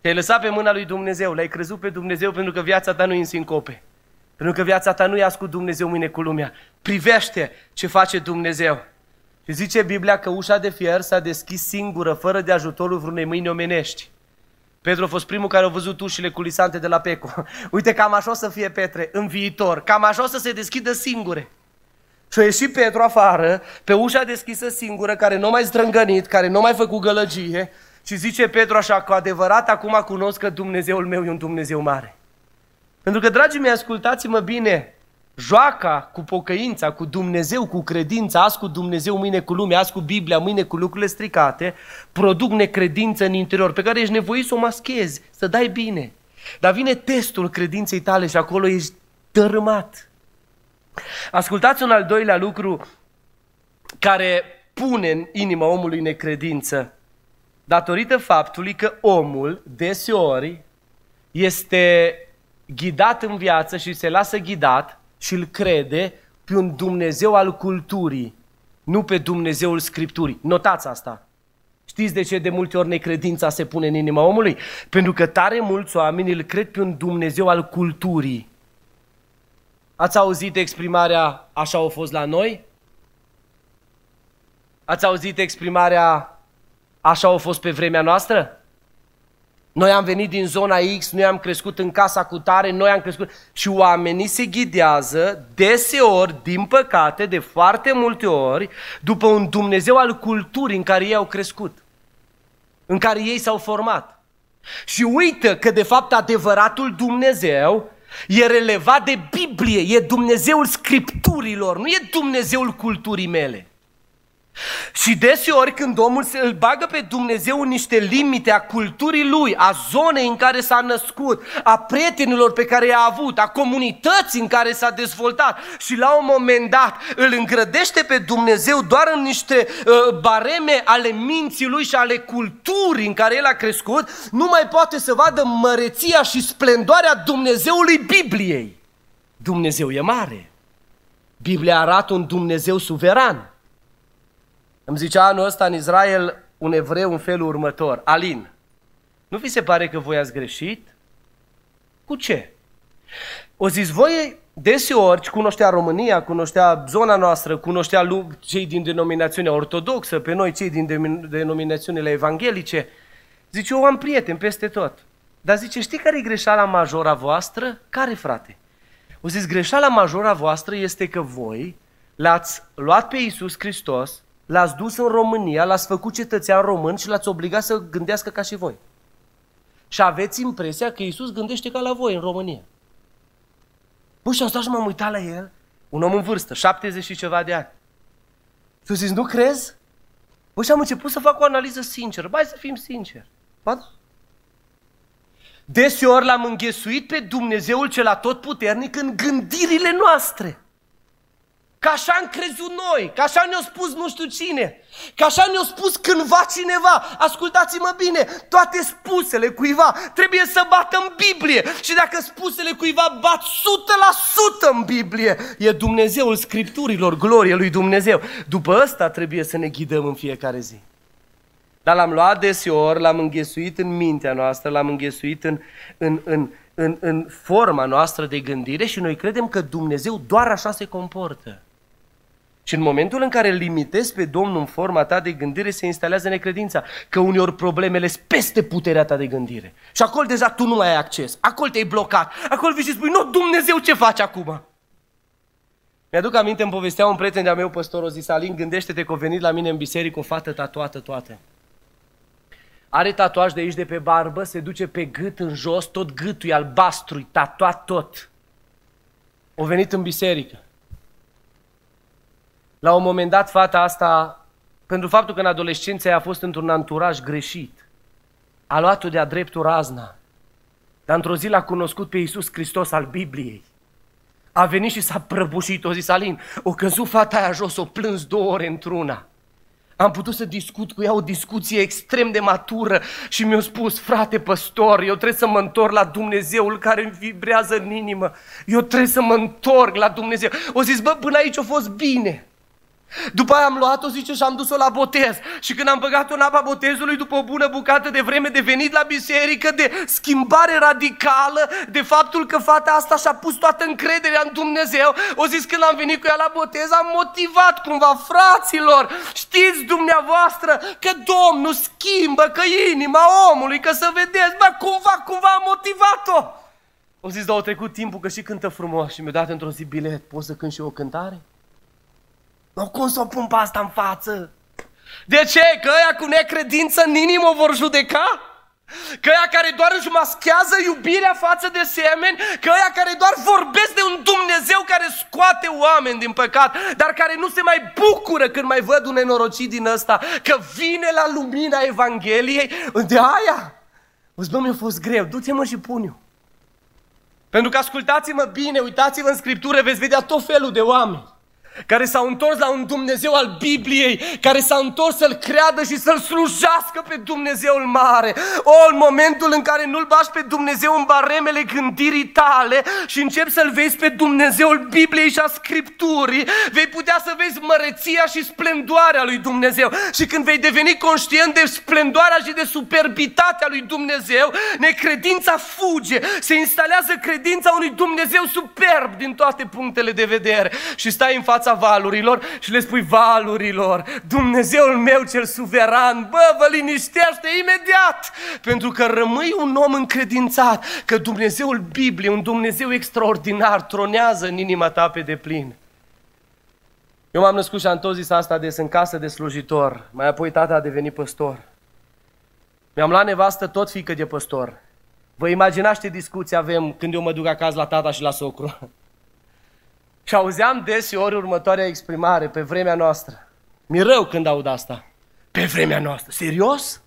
Te-ai lăsat pe mâna lui Dumnezeu, l-ai crezut pe Dumnezeu pentru că viața ta nu e în sincope. Pentru că viața ta nu e cu Dumnezeu mâine cu lumea. Privește ce face Dumnezeu. Și zice Biblia că ușa de fier s-a deschis singură, fără de ajutorul vreunei mâini omenești. Petru a fost primul care a văzut ușile culisante de la Peco. (laughs) Uite, cam așa o să fie Petre în viitor. Cam așa o să se deschidă singure. Și a ieșit Petru afară, pe ușa deschisă singură, care nu mai zdrângănit, care nu mai făcut gălăgie, și zice Petru așa, cu adevărat acum cunosc că Dumnezeul meu e un Dumnezeu mare. Pentru că, dragii mei, ascultați-mă bine, joaca cu pocăința, cu Dumnezeu, cu credința, azi cu Dumnezeu, mâine cu lumea, azi cu Biblia, mâine cu lucrurile stricate, produc necredință în interior, pe care ești nevoit să o maschezi, să dai bine. Dar vine testul credinței tale și acolo ești dărâmat. Ascultați un al doilea lucru care pune în inima omului necredință datorită faptului că omul deseori este ghidat în viață și se lasă ghidat și îl crede pe un Dumnezeu al culturii, nu pe Dumnezeul Scripturii. Notați asta. Știți de ce de multe ori necredința se pune în inima omului? Pentru că tare mulți oameni îl cred pe un Dumnezeu al culturii. Ați auzit exprimarea așa au fost la noi? Ați auzit exprimarea Așa au fost pe vremea noastră? Noi am venit din zona X, noi am crescut în casa cu tare, noi am crescut... Și oamenii se ghidează deseori, din păcate, de foarte multe ori, după un Dumnezeu al culturii în care ei au crescut, în care ei s-au format. Și uită că, de fapt, adevăratul Dumnezeu e relevat de Biblie, e Dumnezeul Scripturilor, nu e Dumnezeul culturii mele. Și deseori când omul se îl bagă pe Dumnezeu în niște limite a culturii lui, a zonei în care s-a născut, a prietenilor pe care i-a avut, a comunității în care s-a dezvoltat și la un moment dat îl îngrădește pe Dumnezeu doar în niște uh, bareme ale minții lui și ale culturii în care el a crescut, nu mai poate să vadă măreția și splendoarea Dumnezeului Bibliei. Dumnezeu e mare. Biblia arată un Dumnezeu suveran. Îmi zicea anul ăsta în Israel un evreu în felul următor. Alin, nu vi se pare că voi ați greșit? Cu ce? O zis, voi deseori cunoștea România, cunoștea zona noastră, cunoștea cei din denominațiunea ortodoxă, pe noi cei din denominațiunile evanghelice. Zice, eu am prieteni peste tot. Dar zice, știi care e greșeala majoră a voastră? Care, frate? O zis, greșeala majoră a voastră este că voi l-ați luat pe Iisus Hristos l-ați dus în România, l-ați făcut cetățean român și l-ați obligat să gândească ca și voi. Și aveți impresia că Iisus gândește ca la voi în România. Bă, și am stat și m-am uitat la el, un om în vârstă, 70 și ceva de ani. Și zis, nu crezi? Bă, și am început să fac o analiză sinceră. Bai să fim sinceri. Ba da. Deseori l-am înghesuit pe Dumnezeul cel atotputernic în gândirile noastre. Că așa am crezut noi, că așa ne-a spus nu știu cine, că așa ne-a spus cândva cineva. Ascultați-mă bine, toate spusele cuiva trebuie să bată în Biblie. Și dacă spusele cuiva bat 100% în Biblie, e Dumnezeul Scripturilor, glorie lui Dumnezeu. După ăsta trebuie să ne ghidăm în fiecare zi. Dar l-am luat deseori, l-am înghesuit în mintea noastră, l-am înghesuit în, în, în, în, în forma noastră de gândire și noi credem că Dumnezeu doar așa se comportă. Și în momentul în care limitezi pe Domnul în forma ta de gândire, se instalează necredința. Că uneori problemele sunt peste puterea ta de gândire. Și acolo deja tu nu mai ai acces. Acolo te-ai blocat. Acolo vii și spui, nu, Dumnezeu, ce faci acum? Mi-aduc aminte, îmi povestea un prieten de-a meu, păstorul, zis, Alin, gândește-te că a venit la mine în biserică o fată tatuată toată. Are tatuaj de aici de pe barbă, se duce pe gât în jos, tot gâtul e albastru, tatuat tot. O venit în biserică. La un moment dat, fata asta, pentru faptul că în adolescență a fost într-un anturaj greșit, a luat-o de-a dreptul razna. Dar într-o zi l-a cunoscut pe Iisus Hristos al Bibliei. A venit și s-a prăbușit, o zis Alin, o căzut fata aia jos, o plâns două ore într-una. Am putut să discut cu ea o discuție extrem de matură și mi-a spus, frate păstor, eu trebuie să mă întorc la Dumnezeul care îmi vibrează în inimă. Eu trebuie să mă întorc la Dumnezeu. O zis, bă, până aici a fost bine. După aia am luat-o, zice, și am dus-o la botez. Și când am băgat-o în apa botezului, după o bună bucată de vreme de venit la biserică, de schimbare radicală, de faptul că fata asta și-a pus toată încrederea în Dumnezeu, o zis când am venit cu ea la botez, am motivat cumva, fraților, știți dumneavoastră că Domnul schimbă, că inima omului, că să vedeți, bă, cumva, cumva am motivat-o. O zis, dar au trecut timpul că și cântă frumos și mi-a dat într-o zi bilet, poți să cânt și eu o cântare? Nu cum să o pun pe asta în față? De ce? Că ăia cu necredință în inimă vor judeca? Că ăia care doar își maschează iubirea față de semeni, că ăia care doar vorbesc de un Dumnezeu care scoate oameni din păcat, dar care nu se mai bucură când mai văd un nenorocit din ăsta, că vine la lumina Evangheliei, de aia. Îți bă, mi-a fost greu, du-te mă și pun eu. Pentru că ascultați-mă bine, uitați-vă în Scriptură, veți vedea tot felul de oameni care s-au întors la un Dumnezeu al Bibliei, care s-au întors să-L creadă și să-L slujească pe Dumnezeul mare. O, în momentul în care nu-L bași pe Dumnezeu în baremele gândirii tale și începi să-L vezi pe Dumnezeul Bibliei și a Scripturii, vei putea să vezi măreția și splendoarea lui Dumnezeu. Și când vei deveni conștient de splendoarea și de superbitatea lui Dumnezeu, necredința fuge, se instalează credința unui Dumnezeu superb din toate punctele de vedere și stai în fața fața valurilor și le spui valurilor, Dumnezeul meu cel suveran, bă, vă liniștește imediat, pentru că rămâi un om încredințat că Dumnezeul Bibliei, un Dumnezeu extraordinar, tronează în inima ta pe deplin. Eu m-am născut și am tot zis asta des în casă de slujitor, mai apoi tata a devenit păstor. Mi-am luat nevastă tot fică de păstor. Vă imaginați ce discuții avem când eu mă duc acasă la tata și la socru. Și auzeam deseori următoarea exprimare, pe vremea noastră. Mi rău când aud asta. Pe vremea noastră. Serios?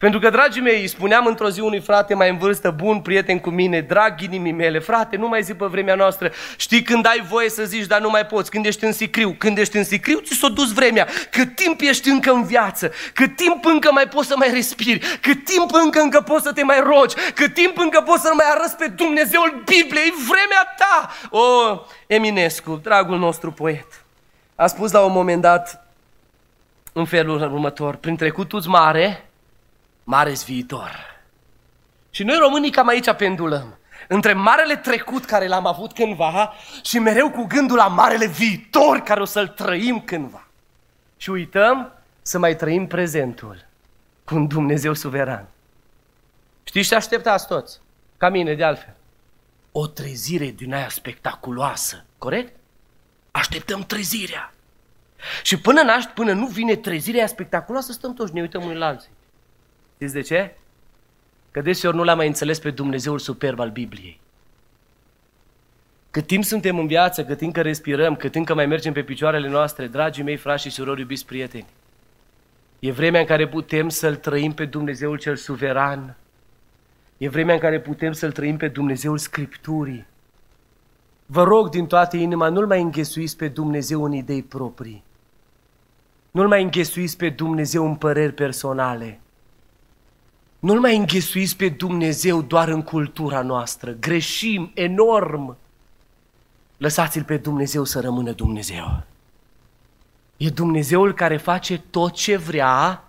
Pentru că, dragii mei, îi spuneam într-o zi unui frate mai în vârstă, bun prieten cu mine, drag inimii mele, frate, nu mai zi pe vremea noastră, știi când ai voie să zici, dar nu mai poți, când ești în sicriu, când ești în sicriu, ți s-a dus vremea, cât timp ești încă în viață, cât timp încă mai poți să mai respiri, cât timp încă încă poți să te mai rogi, cât timp încă poți să mai arăți pe Dumnezeul Bibliei, vremea ta! O, Eminescu, dragul nostru poet, a spus la un moment dat în felul următor, prin trecutul mare, mare viitor. Și noi românii cam aici pendulăm. Între marele trecut care l-am avut cândva și mereu cu gândul la marele viitor care o să-l trăim cândva. Și uităm să mai trăim prezentul cu un Dumnezeu suveran. Știți ce așteptați toți? Ca mine, de altfel. O trezire din aia spectaculoasă, corect? Așteptăm trezirea. Și până, naști, până nu vine trezirea spectaculoasă, stăm toți, ne uităm unii la alții. Știți de ce? Că deseori nu l-am mai înțeles pe Dumnezeul superb al Bibliei. Cât timp suntem în viață, cât timp că respirăm, cât timp că mai mergem pe picioarele noastre, dragii mei, frați și surori, iubiți prieteni, e vremea în care putem să-L trăim pe Dumnezeul cel suveran. E vremea în care putem să-L trăim pe Dumnezeul Scripturii. Vă rog din toată inima, nu-L mai înghesuiți pe Dumnezeu în idei proprii. Nu-L mai înghesuiți pe Dumnezeu în păreri personale. Nu-L mai înghesuiți pe Dumnezeu doar în cultura noastră. Greșim enorm. Lăsați-L pe Dumnezeu să rămână Dumnezeu. E Dumnezeul care face tot ce vrea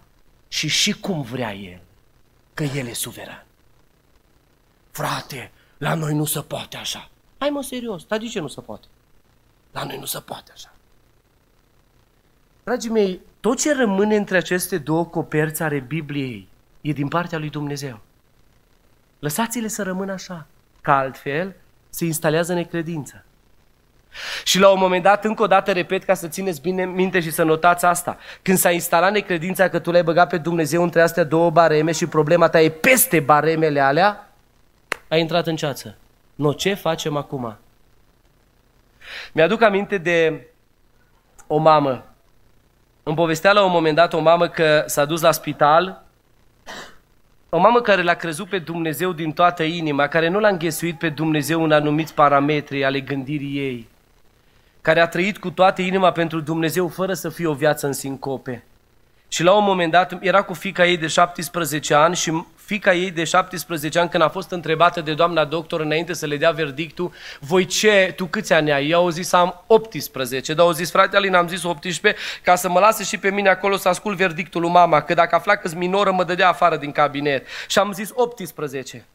și și cum vrea El. Că El e suveran. Frate, la noi nu se poate așa. Hai mă, serios, dar de ce nu se poate? La noi nu se poate așa. Dragii mei, tot ce rămâne între aceste două coperți ale Bibliei e din partea lui Dumnezeu. Lăsați-le să rămână așa, că altfel se instalează necredință. Și la un moment dat, încă o dată repet ca să țineți bine minte și să notați asta. Când s-a instalat necredința că tu l-ai băgat pe Dumnezeu între astea două bareme și problema ta e peste baremele alea, ai intrat în ceață. No, ce facem acum? Mi-aduc aminte de o mamă. Îmi povestea la un moment dat o mamă că s-a dus la spital o mamă care l-a crezut pe Dumnezeu din toată inima, care nu l-a înghesuit pe Dumnezeu în anumiți parametri ale gândirii ei, care a trăit cu toată inima pentru Dumnezeu fără să fie o viață în sincope. Și la un moment dat era cu fica ei de 17 ani și fica ei de 17 ani, când a fost întrebată de doamna doctor înainte să le dea verdictul, voi ce, tu câți ani ai? Eu au zis am 18, dar au zis frate Alin, am zis 18, ca să mă lase și pe mine acolo să ascult verdictul lui mama, că dacă afla că minoră mă dădea afară din cabinet. Și am zis 18.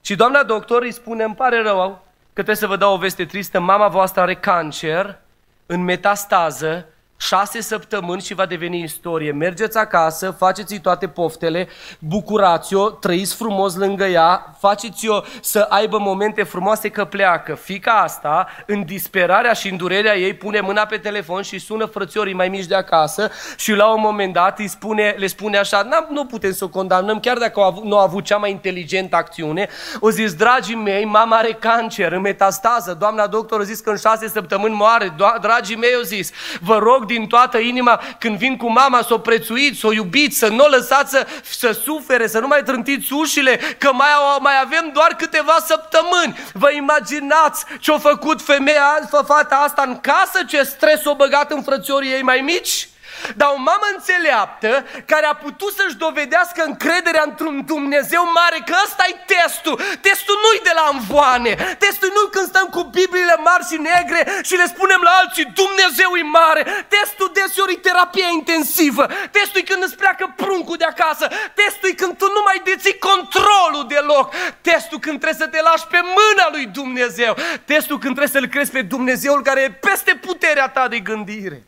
Și doamna doctor îi spune, îmi pare rău că trebuie să vă dau o veste tristă, mama voastră are cancer în metastază șase săptămâni și va deveni istorie. Mergeți acasă, faceți-i toate poftele, bucurați-o, trăiți frumos lângă ea, faceți-o să aibă momente frumoase că pleacă. Fica asta, în disperarea și în durerea ei, pune mâna pe telefon și sună frățiorii mai mici de acasă și la un moment dat îi spune, le spune așa, nu putem să o condamnăm, chiar dacă au avut, nu a avut cea mai inteligentă acțiune. O zis, dragii mei, mama are cancer, în metastază, doamna doctor a zis că în șase săptămâni moare, dragii mei, au zis, vă rog din toată inima când vin cu mama să o prețuiți, să o iubiți, să nu o lăsați să, să sufere, să nu mai trântiți ușile, că mai, mai avem doar câteva săptămâni. Vă imaginați ce-a făcut femeia, fata asta în casă, ce stres o băgat în frățiorii ei mai mici? Dar o mamă înțeleaptă care a putut să-și dovedească încrederea într-un Dumnezeu mare, că ăsta e testul. Testul nu-i de la învoane. Testul nu când stăm cu Bibliile mari și negre și le spunem la alții, Dumnezeu e mare. Testul deseori e terapia intensivă. Testul e când îți pleacă pruncul de acasă. Testul e când tu nu mai deții controlul deloc. Testul când trebuie să te lași pe mâna lui Dumnezeu. Testul când trebuie să-L crezi pe Dumnezeul care e peste puterea ta de gândire.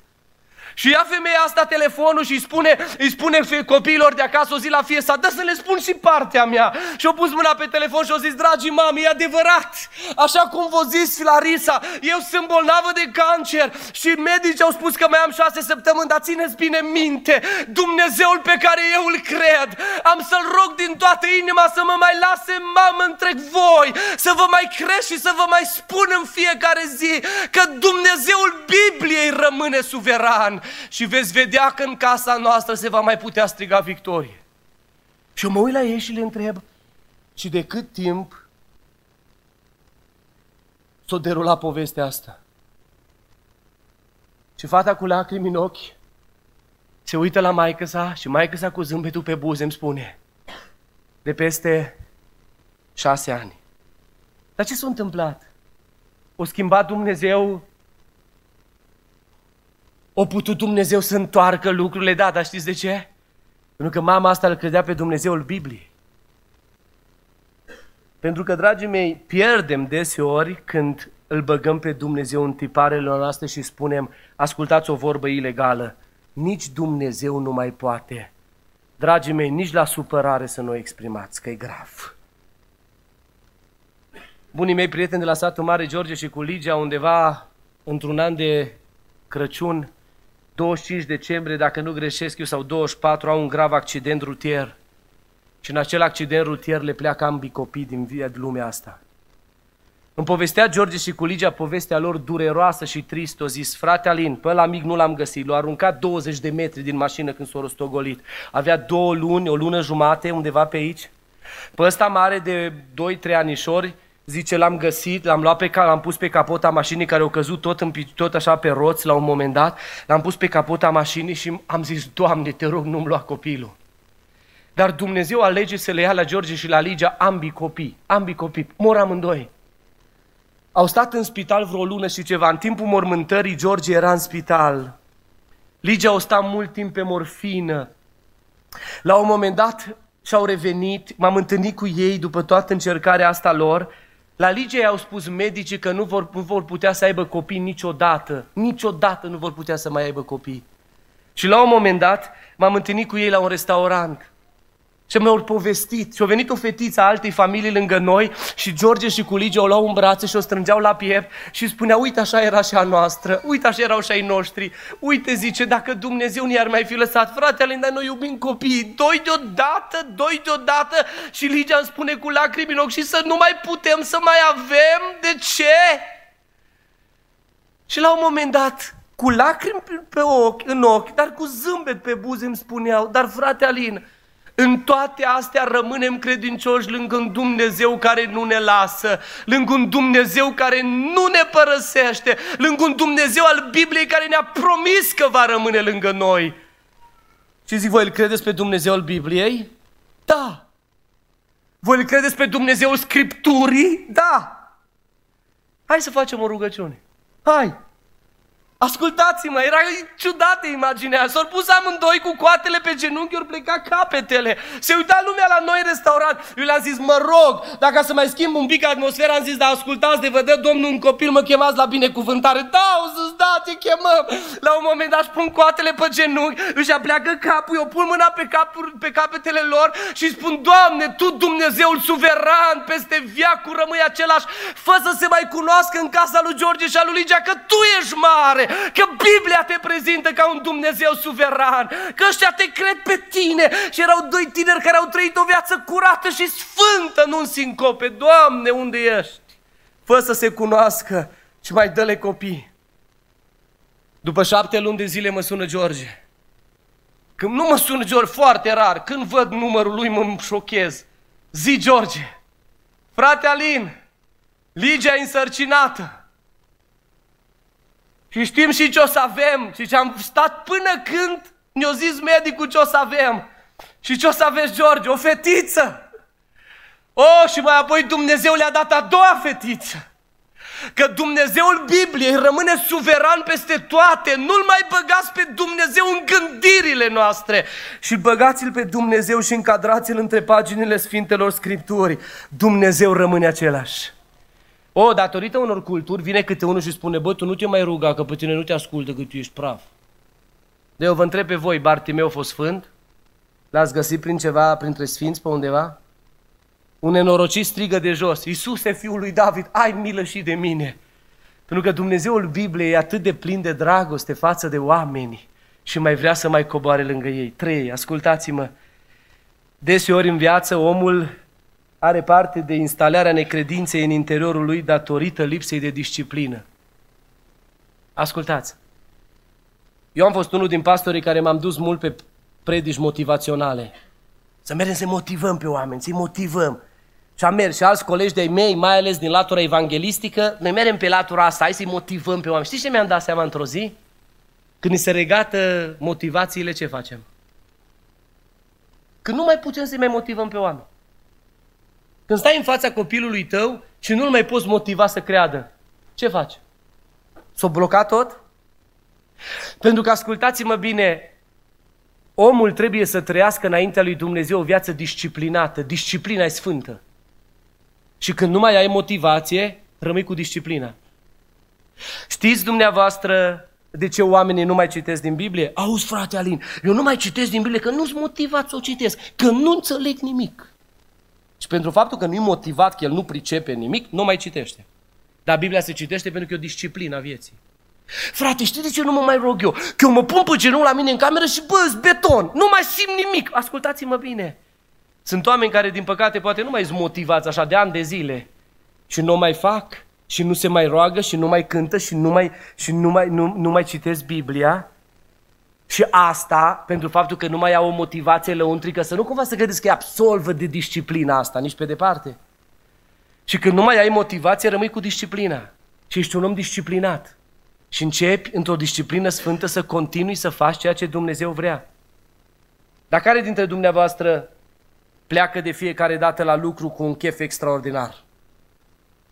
Și ia femeia asta telefonul și îi spune, îi spune copiilor de acasă o zi la fie sa, dă să le spun și partea mea. Și-o pus mâna pe telefon și-o zis, dragii mami, e adevărat. Așa cum v-o zis Larisa, eu sunt bolnavă de cancer și medicii au spus că mai am șase săptămâni, dar țineți bine minte, Dumnezeul pe care eu îl cred, am să-L rog din toată inima să mă mai lase mamă întreg voi, să vă mai crești și să vă mai spun în fiecare zi că Dumnezeul Bibliei rămâne suveran și veți vedea că în casa noastră se va mai putea striga victorie. Și eu mă uit la ei și le întreb, și de cât timp s-o derula povestea asta? Și fata cu lacrimi în ochi se uită la maică sa și maică sa cu zâmbetul pe buze îmi spune, de peste șase ani. Dar ce s-a întâmplat? O schimbat Dumnezeu o putut Dumnezeu să întoarcă lucrurile, da, dar știți de ce? Pentru că mama asta îl credea pe Dumnezeul Bibliei. Pentru că, dragii mei, pierdem deseori când îl băgăm pe Dumnezeu în tiparele noastre și spunem, ascultați o vorbă ilegală, nici Dumnezeu nu mai poate. Dragii mei, nici la supărare să nu o exprimați, că e grav. Bunii mei prieteni de la satul Mare George și cu Ligia, undeva într-un an de Crăciun, 25 decembrie, dacă nu greșesc eu, sau 24, au un grav accident rutier. Și în acel accident rutier le pleacă ambii copii din via de lumea asta. Îmi povestea George și Culigea povestea lor dureroasă și tristă. O zis, frate Alin, pe la mic nu l-am găsit. L-a aruncat 20 de metri din mașină când s-a rostogolit. Avea două luni, o lună jumate, undeva pe aici. Pe ăsta mare de 2-3 anișori, Zice, l-am găsit, l-am luat pe l-am pus pe capota mașinii care au căzut tot, în, tot așa pe roți la un moment dat. L-am pus pe capota mașinii și am zis, Doamne, te rog, nu-mi lua copilul. Dar Dumnezeu alege să le ia la George și la Ligia ambii copii, ambii copii, mor amândoi. Au stat în spital vreo lună și ceva. În timpul mormântării, George era în spital. Ligia au stat mult timp pe morfină. La un moment dat, și au revenit, m-am întâlnit cu ei după toată încercarea asta lor. La Ligia au spus medicii că nu vor, nu vor putea să aibă copii niciodată. Niciodată nu vor putea să mai aibă copii. Și la un moment dat m-am întâlnit cu ei la un restaurant. Și mi-au povestit. Și a venit o fetiță a altei familii lângă noi și George și cu Ligia o luau în brațe și o strângeau la piept și spunea, uite așa era și a noastră, uite așa erau și ai noștri, uite zice, dacă Dumnezeu ne-ar mai fi lăsat, frate Alinda, noi iubim copiii, doi deodată, doi deodată. Și Ligia îmi spune cu lacrimi în ochi și să nu mai putem să mai avem, de ce? Și la un moment dat, cu lacrimi pe ochi, în ochi, dar cu zâmbet pe buze îmi spuneau, dar frate Alin, în toate astea rămânem credincioși lângă un Dumnezeu care nu ne lasă, lângă un Dumnezeu care nu ne părăsește, lângă un Dumnezeu al Bibliei care ne-a promis că va rămâne lângă noi. Și zic, voi îl credeți pe Dumnezeu al Bibliei? Da. Voi îl credeți pe Dumnezeul Scripturii? Da. Hai să facem o rugăciune. Hai. Ascultați-mă, era ciudată imaginea. S-au pus amândoi cu coatele pe genunchi, ori pleca capetele. Se uita lumea la noi în restaurant. Eu le-am zis, mă rog, dacă să mai schimb un pic atmosfera, am zis, da, ascultați de vă dă Domnul un copil, mă chemați la binecuvântare. Da, o să da, te chemăm. La un moment dat își pun coatele pe genunchi, își apleacă capul, eu pun mâna pe, capul, pe capetele lor și spun, Doamne, Tu Dumnezeul suveran, peste viacul rămâi același, fă să se mai cunoască în casa lui George și a lui Ligia că Tu ești mare, că Biblia te prezintă ca un Dumnezeu suveran, că ăștia te cred pe tine și erau doi tineri care au trăit o viață curată și sfântă, nu în sincope. Doamne, unde ești? Fă să se cunoască și mai dă-le copii. După șapte luni de zile mă sună George. Când nu mă sună George, foarte rar, când văd numărul lui mă șochez. Zi George, frate Alin, Ligia e însărcinată. Și știm și ce o să avem. Și ce am stat până când ne-a zis medicul ce o să avem. Și ce o să aveți, George? O fetiță. Oh, și mai apoi Dumnezeu le-a dat a doua fetiță. Că Dumnezeul Bibliei rămâne suveran peste toate. Nu-L mai băgați pe Dumnezeu în gândirile noastre. Și băgați-L pe Dumnezeu și încadrați-L între paginile Sfintelor Scripturii. Dumnezeu rămâne același. O, datorită unor culturi, vine câte unul și spune, bă, tu nu te mai ruga, că pe tine nu te ascultă, că tu ești praf. De eu vă întreb pe voi, Bartimeu a fost sfânt? L-ați găsit prin ceva, printre sfinți pe undeva? Un nenorocit strigă de jos, Iisuse, fiul lui David, ai milă și de mine. Pentru că Dumnezeul Bibliei e atât de plin de dragoste față de oameni și mai vrea să mai coboare lângă ei. Trei, ascultați-mă, deseori în viață omul are parte de instalarea necredinței în interiorul lui datorită lipsei de disciplină. Ascultați! Eu am fost unul din pastorii care m-am dus mult pe predici motivaționale. Să mergem să motivăm pe oameni, să-i motivăm. Și am mers și alți colegi de-ai mei, mai ales din latura evanghelistică, noi mergem pe latura asta, hai să-i motivăm pe oameni. Știți ce mi-am dat seama într-o zi? Când ni se regată motivațiile, ce facem? Când nu mai putem să-i mai motivăm pe oameni. Când stai în fața copilului tău și nu-l mai poți motiva să creadă, ce faci? S-o bloca tot? Pentru că, ascultați-mă bine, omul trebuie să trăiască înaintea lui Dumnezeu o viață disciplinată. Disciplina e sfântă. Și când nu mai ai motivație, rămâi cu disciplina. Știți dumneavoastră de ce oamenii nu mai citesc din Biblie? Auzi, frate Alin, eu nu mai citesc din Biblie că nu-s motivat să o citesc, că nu înțeleg nimic. Și pentru faptul că nu-i motivat, că el nu pricepe nimic, nu mai citește. Dar Biblia se citește pentru că e o disciplină a vieții. Frate, știi de ce nu mă mai rog eu? Că eu mă pun pe genunchi la mine în cameră și bă, beton, nu mai simt nimic. Ascultați-mă bine. Sunt oameni care, din păcate, poate nu mai sunt motivați așa de ani de zile și nu mai fac și nu se mai roagă și nu mai cântă și nu mai, și nu mai, nu, nu mai citesc Biblia și asta pentru faptul că nu mai au o motivație lăuntrică, să nu cumva să credeți că e absolvă de disciplina asta, nici pe departe. Și când nu mai ai motivație, rămâi cu disciplina. Și ești un om disciplinat. Și începi într-o disciplină sfântă să continui să faci ceea ce Dumnezeu vrea. Dar care dintre dumneavoastră pleacă de fiecare dată la lucru cu un chef extraordinar?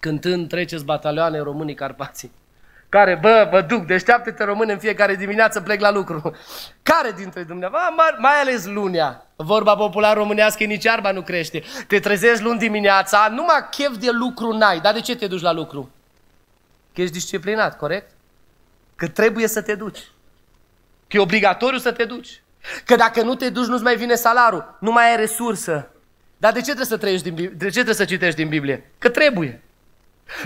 Cântând treceți batalioane românii Carpații Care, bă, mă duc, deșteaptă-te român în fiecare dimineață, plec la lucru. Care dintre dumneavoastră? Mai, mai ales lunea. Vorba popular românească, nici arba nu crește. Te trezești luni dimineața, numai chef de lucru n-ai. Dar de ce te duci la lucru? Că ești disciplinat, corect? Că trebuie să te duci. Că e obligatoriu să te duci. Că dacă nu te duci, nu-ți mai vine salarul. Nu mai ai resursă. Dar de ce trebuie să trăiești din Biblie? De ce trebuie să citești din Biblie? Că trebuie.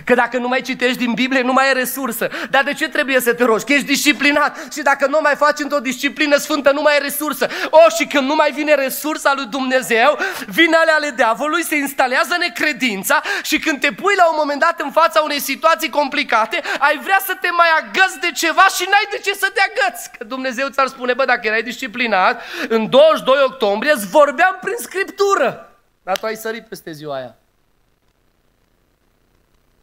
Că dacă nu mai citești din Biblie, nu mai ai resursă. Dar de ce trebuie să te rogi? Că ești disciplinat. Și dacă nu mai faci într-o disciplină sfântă, nu mai ai resursă. O, și când nu mai vine resursa lui Dumnezeu, vine ale ale diavolului, se instalează necredința și când te pui la un moment dat în fața unei situații complicate, ai vrea să te mai agăți de ceva și n-ai de ce să te agăți. Că Dumnezeu ți-ar spune, bă, dacă erai disciplinat, în 22 octombrie îți vorbeam prin Scriptură. Dar tu ai sărit peste ziua aia.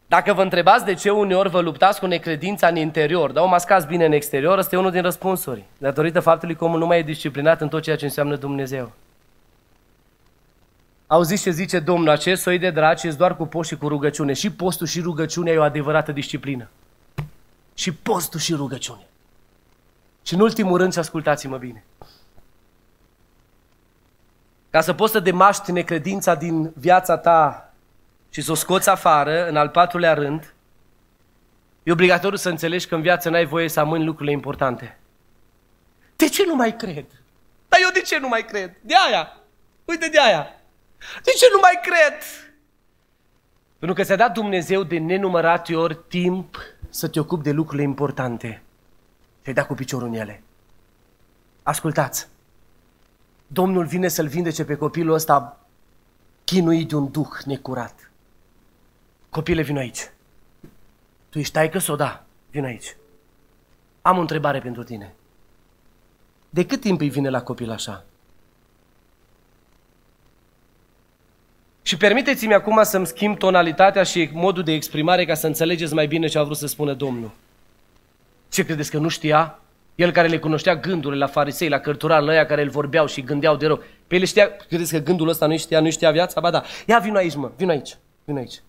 Dacă vă întrebați de ce uneori vă luptați cu necredința în interior, dar o mascați bine în exterior, ăsta e unul din răspunsuri. Datorită faptului că omul nu mai e disciplinat în tot ceea ce înseamnă Dumnezeu. Auziți ce zice Domnul, acest soi de draci este doar cu post și cu rugăciune. Și postul și rugăciunea e o adevărată disciplină. Și postul și rugăciune. Și în ultimul rând, și ascultați-mă bine. Ca să poți să demaști necredința din viața ta și să o scoți afară, în al patrulea rând, e obligatoriu să înțelegi că în viață n-ai voie să amâni lucrurile importante. De ce nu mai cred? Dar eu de ce nu mai cred? De aia. Uite de aia. De ce nu mai cred? Pentru că ți-a dat Dumnezeu de nenumărate ori timp să te ocupi de lucrurile importante. Te-ai dat cu piciorul în ele. Ascultați. Domnul vine să-l vindece pe copilul ăsta chinuit de un duh necurat. Copile, vin aici. Tu ești taică sau da? Vin aici. Am o întrebare pentru tine. De cât timp îi vine la copil așa? Și permiteți-mi acum să-mi schimb tonalitatea și modul de exprimare ca să înțelegeți mai bine ce a vrut să spună Domnul. Ce credeți că nu știa? El care le cunoștea gândurile la farisei, la cărturari, la aia care îl vorbeau și gândeau de rău. Pe el știa, credeți că gândul ăsta nu știa, nu știa viața? Ba da. Ia vin aici, mă, vin aici, vin aici.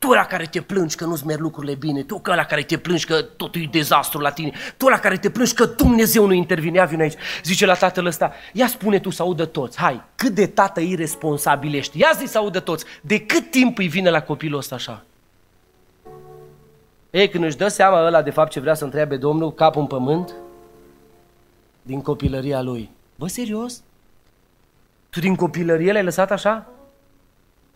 Tu la care te plângi că nu-ți merg lucrurile bine, tu la care te plângi că totul e dezastru la tine, tu la care te plângi că Dumnezeu nu intervine, ia vine aici, zice la tatăl ăsta, ia spune tu să audă toți, hai, cât de tată irresponsabil ești, ia zi să audă toți, de cât timp îi vine la copilul ăsta așa? Ei, când își dă seama ăla de fapt ce vrea să întrebe Domnul, capul în pământ, din copilăria lui. Bă, serios? Tu din copilărie l-ai lăsat așa?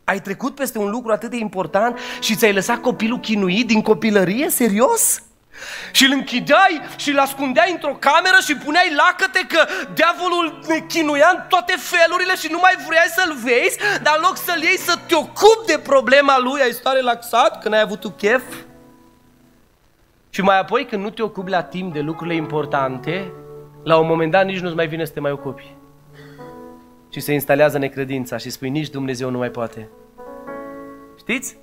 Ai trecut peste un lucru atât de important și ți-ai lăsat copilul chinuit din copilărie? Serios? Și îl închideai și îl ascundeai într-o cameră și puneai lacăte că diavolul ne chinuia în toate felurile și nu mai vrei să-l vezi, dar în loc să-l iei să te ocupi de problema lui, ai stat relaxat că n-ai avut tu chef? Și mai apoi când nu te ocupi la timp de lucrurile importante, la un moment dat nici nu-ți mai vine să te mai ocupi și se instalează necredința și spui nici Dumnezeu nu mai poate. Știți?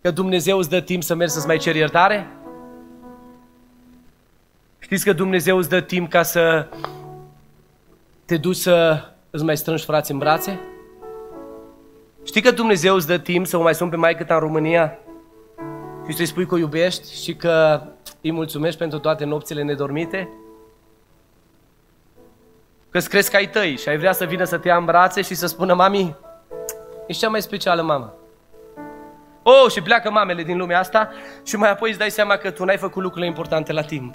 Că Dumnezeu îți dă timp să mergi să-ți mai ceri iertare? Știți că Dumnezeu îți dă timp ca să te duci să îți mai strângi frați în brațe? Știi că Dumnezeu îți dă timp să o mai sun pe mai ta în România și să-i spui că o iubești și că îi mulțumești pentru toate nopțile nedormite? Că crezi că ai tăi și ai vrea să vină să te ia în brațe și să spună, mami, ești cea mai specială mamă. Oh, și pleacă mamele din lumea asta și mai apoi îți dai seama că tu n-ai făcut lucrurile importante la timp.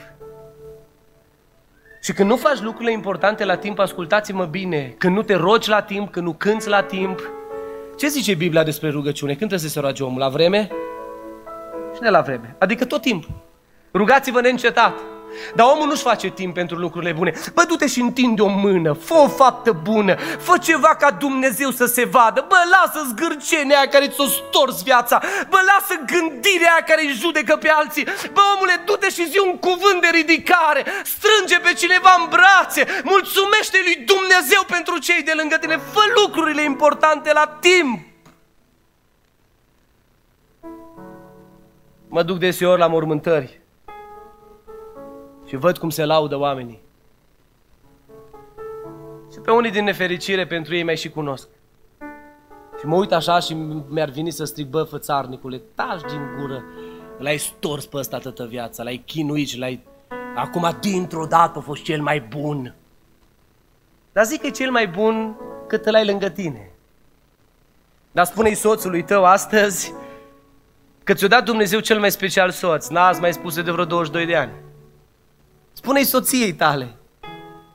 Și când nu faci lucrurile importante la timp, ascultați-mă bine, când nu te rogi la timp, când nu cânți la timp, ce zice Biblia despre rugăciune? Când trebuie să se roage omul? La vreme? Și ne la vreme. Adică tot timpul. Rugați-vă neîncetat. Dar omul nu-și face timp pentru lucrurile bune. Bă, du-te și întinde o mână, fă o faptă bună, fă ceva ca Dumnezeu să se vadă. Bă, lasă zgârcenia aia care ți-o stors viața. Bă, lasă gândirea aia care îi judecă pe alții. Bă, omule, du-te și zi un cuvânt de ridicare. Strânge pe cineva în brațe. Mulțumește lui Dumnezeu pentru cei de lângă tine. Fă lucrurile importante la timp. Mă duc deseori la mormântări și văd cum se laudă oamenii. Și pe unii din nefericire pentru ei mai și cunosc. Și mă uit așa și mi-ar veni să strig, bă, fățarnicule, taci din gură. L-ai stors pe ăsta toată viața, l-ai chinuit și l-ai... Acum, dintr-o dată, a fost cel mai bun. Dar zic că e cel mai bun cât îl ai lângă tine. Dar spune-i soțului tău astăzi că ți-o dat Dumnezeu cel mai special soț. N-ați mai spus de vreo 22 de ani. Spune-i soției tale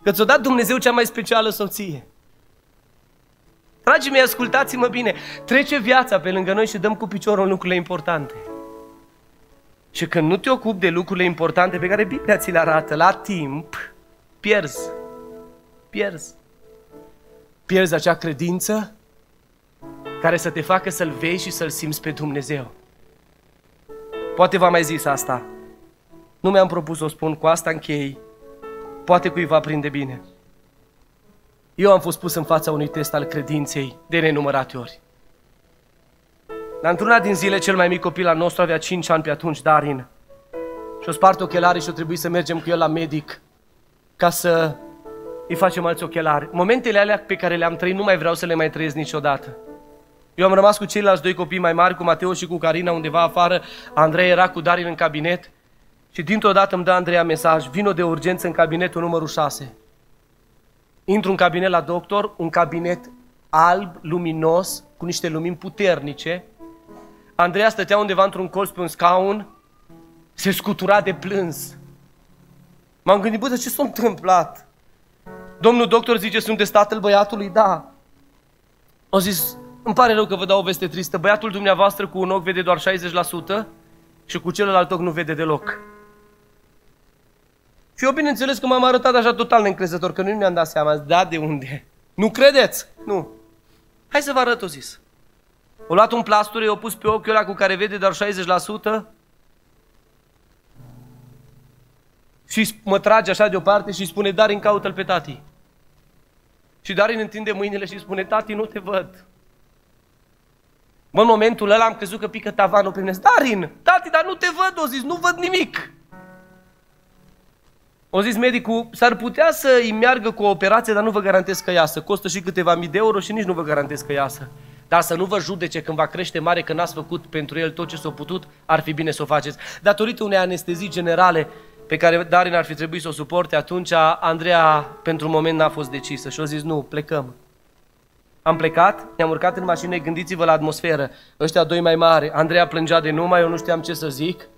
că ți-o dat Dumnezeu cea mai specială soție. Dragii mei, ascultați-mă bine. Trece viața pe lângă noi și dăm cu piciorul în lucrurile importante. Și când nu te ocupi de lucrurile importante pe care Biblia ți le arată la timp, pierzi. Pierzi. Pierzi acea credință care să te facă să-L vezi și să-L simți pe Dumnezeu. Poate v-am mai zis asta. Nu mi-am propus să o spun, cu asta închei. Poate cuiva prinde bine. Eu am fost pus în fața unui test al credinței de nenumărate ori. Dar într-una din zile, cel mai mic copil al nostru avea 5 ani pe atunci, Darin. Și-o spart ochelarii și o trebuie să mergem cu el la medic ca să îi facem alți ochelari. Momentele alea pe care le-am trăit nu mai vreau să le mai trăiesc niciodată. Eu am rămas cu ceilalți doi copii mai mari, cu Mateo și cu Carina, undeva afară. Andrei era cu Darin în cabinet și dintr-o dată îmi dă Andreea mesaj, vino de urgență în cabinetul numărul 6. Intru în cabinet la doctor, un cabinet alb, luminos, cu niște lumini puternice. Andreea stătea undeva într-un colț pe un scaun, se scutura de plâns. M-am gândit, bă, de ce s-a întâmplat? Domnul doctor zice, sunteți tatăl băiatului? Da. Au zis, îmi pare rău că vă dau o veste tristă. Băiatul dumneavoastră cu un ochi vede doar 60% și cu celălalt ochi nu vede deloc. Și eu bineînțeles că m-am arătat așa total neîncrezător, că nu mi-am dat seama. Da, de unde? Nu credeți? Nu. Hai să vă arăt, o zis. O luat un plasture, i-o pus pe ochiul ăla cu care vede doar 60% și mă trage așa deoparte și spune, Darin, caută-l pe tati. Și Darin întinde mâinile și spune, tati, nu te văd. Mă, în momentul ăla am crezut că pică tavanul pe mine. Darin, tati, dar nu te văd, o zis, nu văd nimic. O zis medicul, s-ar putea să îi meargă cu o operație, dar nu vă garantez că iasă. Costă și câteva mii de euro și nici nu vă garantez că iasă. Dar să nu vă judece când va crește mare că n-ați făcut pentru el tot ce s-a putut, ar fi bine să o faceți. Datorită unei anestezii generale pe care Darin ar fi trebuit să o suporte, atunci Andreea pentru un moment n-a fost decisă și a zis nu, plecăm. Am plecat, ne-am urcat în mașină, gândiți-vă la atmosferă. Ăștia doi mai mari, Andreea plângea de numai, eu nu știam ce să zic.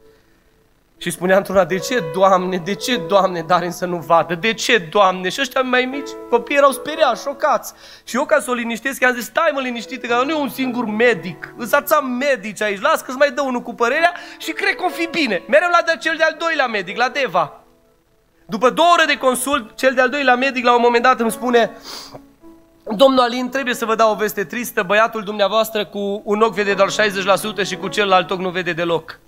Și spunea într-una, de ce, Doamne, de ce, Doamne, Darin să nu vadă? De ce, Doamne? Și ăștia mai mici, copiii erau speriați, șocați. Și eu ca să o liniștesc, i-am zis, stai mă liniștit, că nu e un singur medic. Îți am medici aici, las că-ți mai dă unul cu părerea și cred că o fi bine. Mereu la de cel de-al doilea medic, la Deva. După două ore de consult, cel de-al doilea medic la un moment dat îmi spune, Domnul Alin, trebuie să vă dau o veste tristă, băiatul dumneavoastră cu un ochi vede doar 60% și cu celălalt ochi nu vede deloc.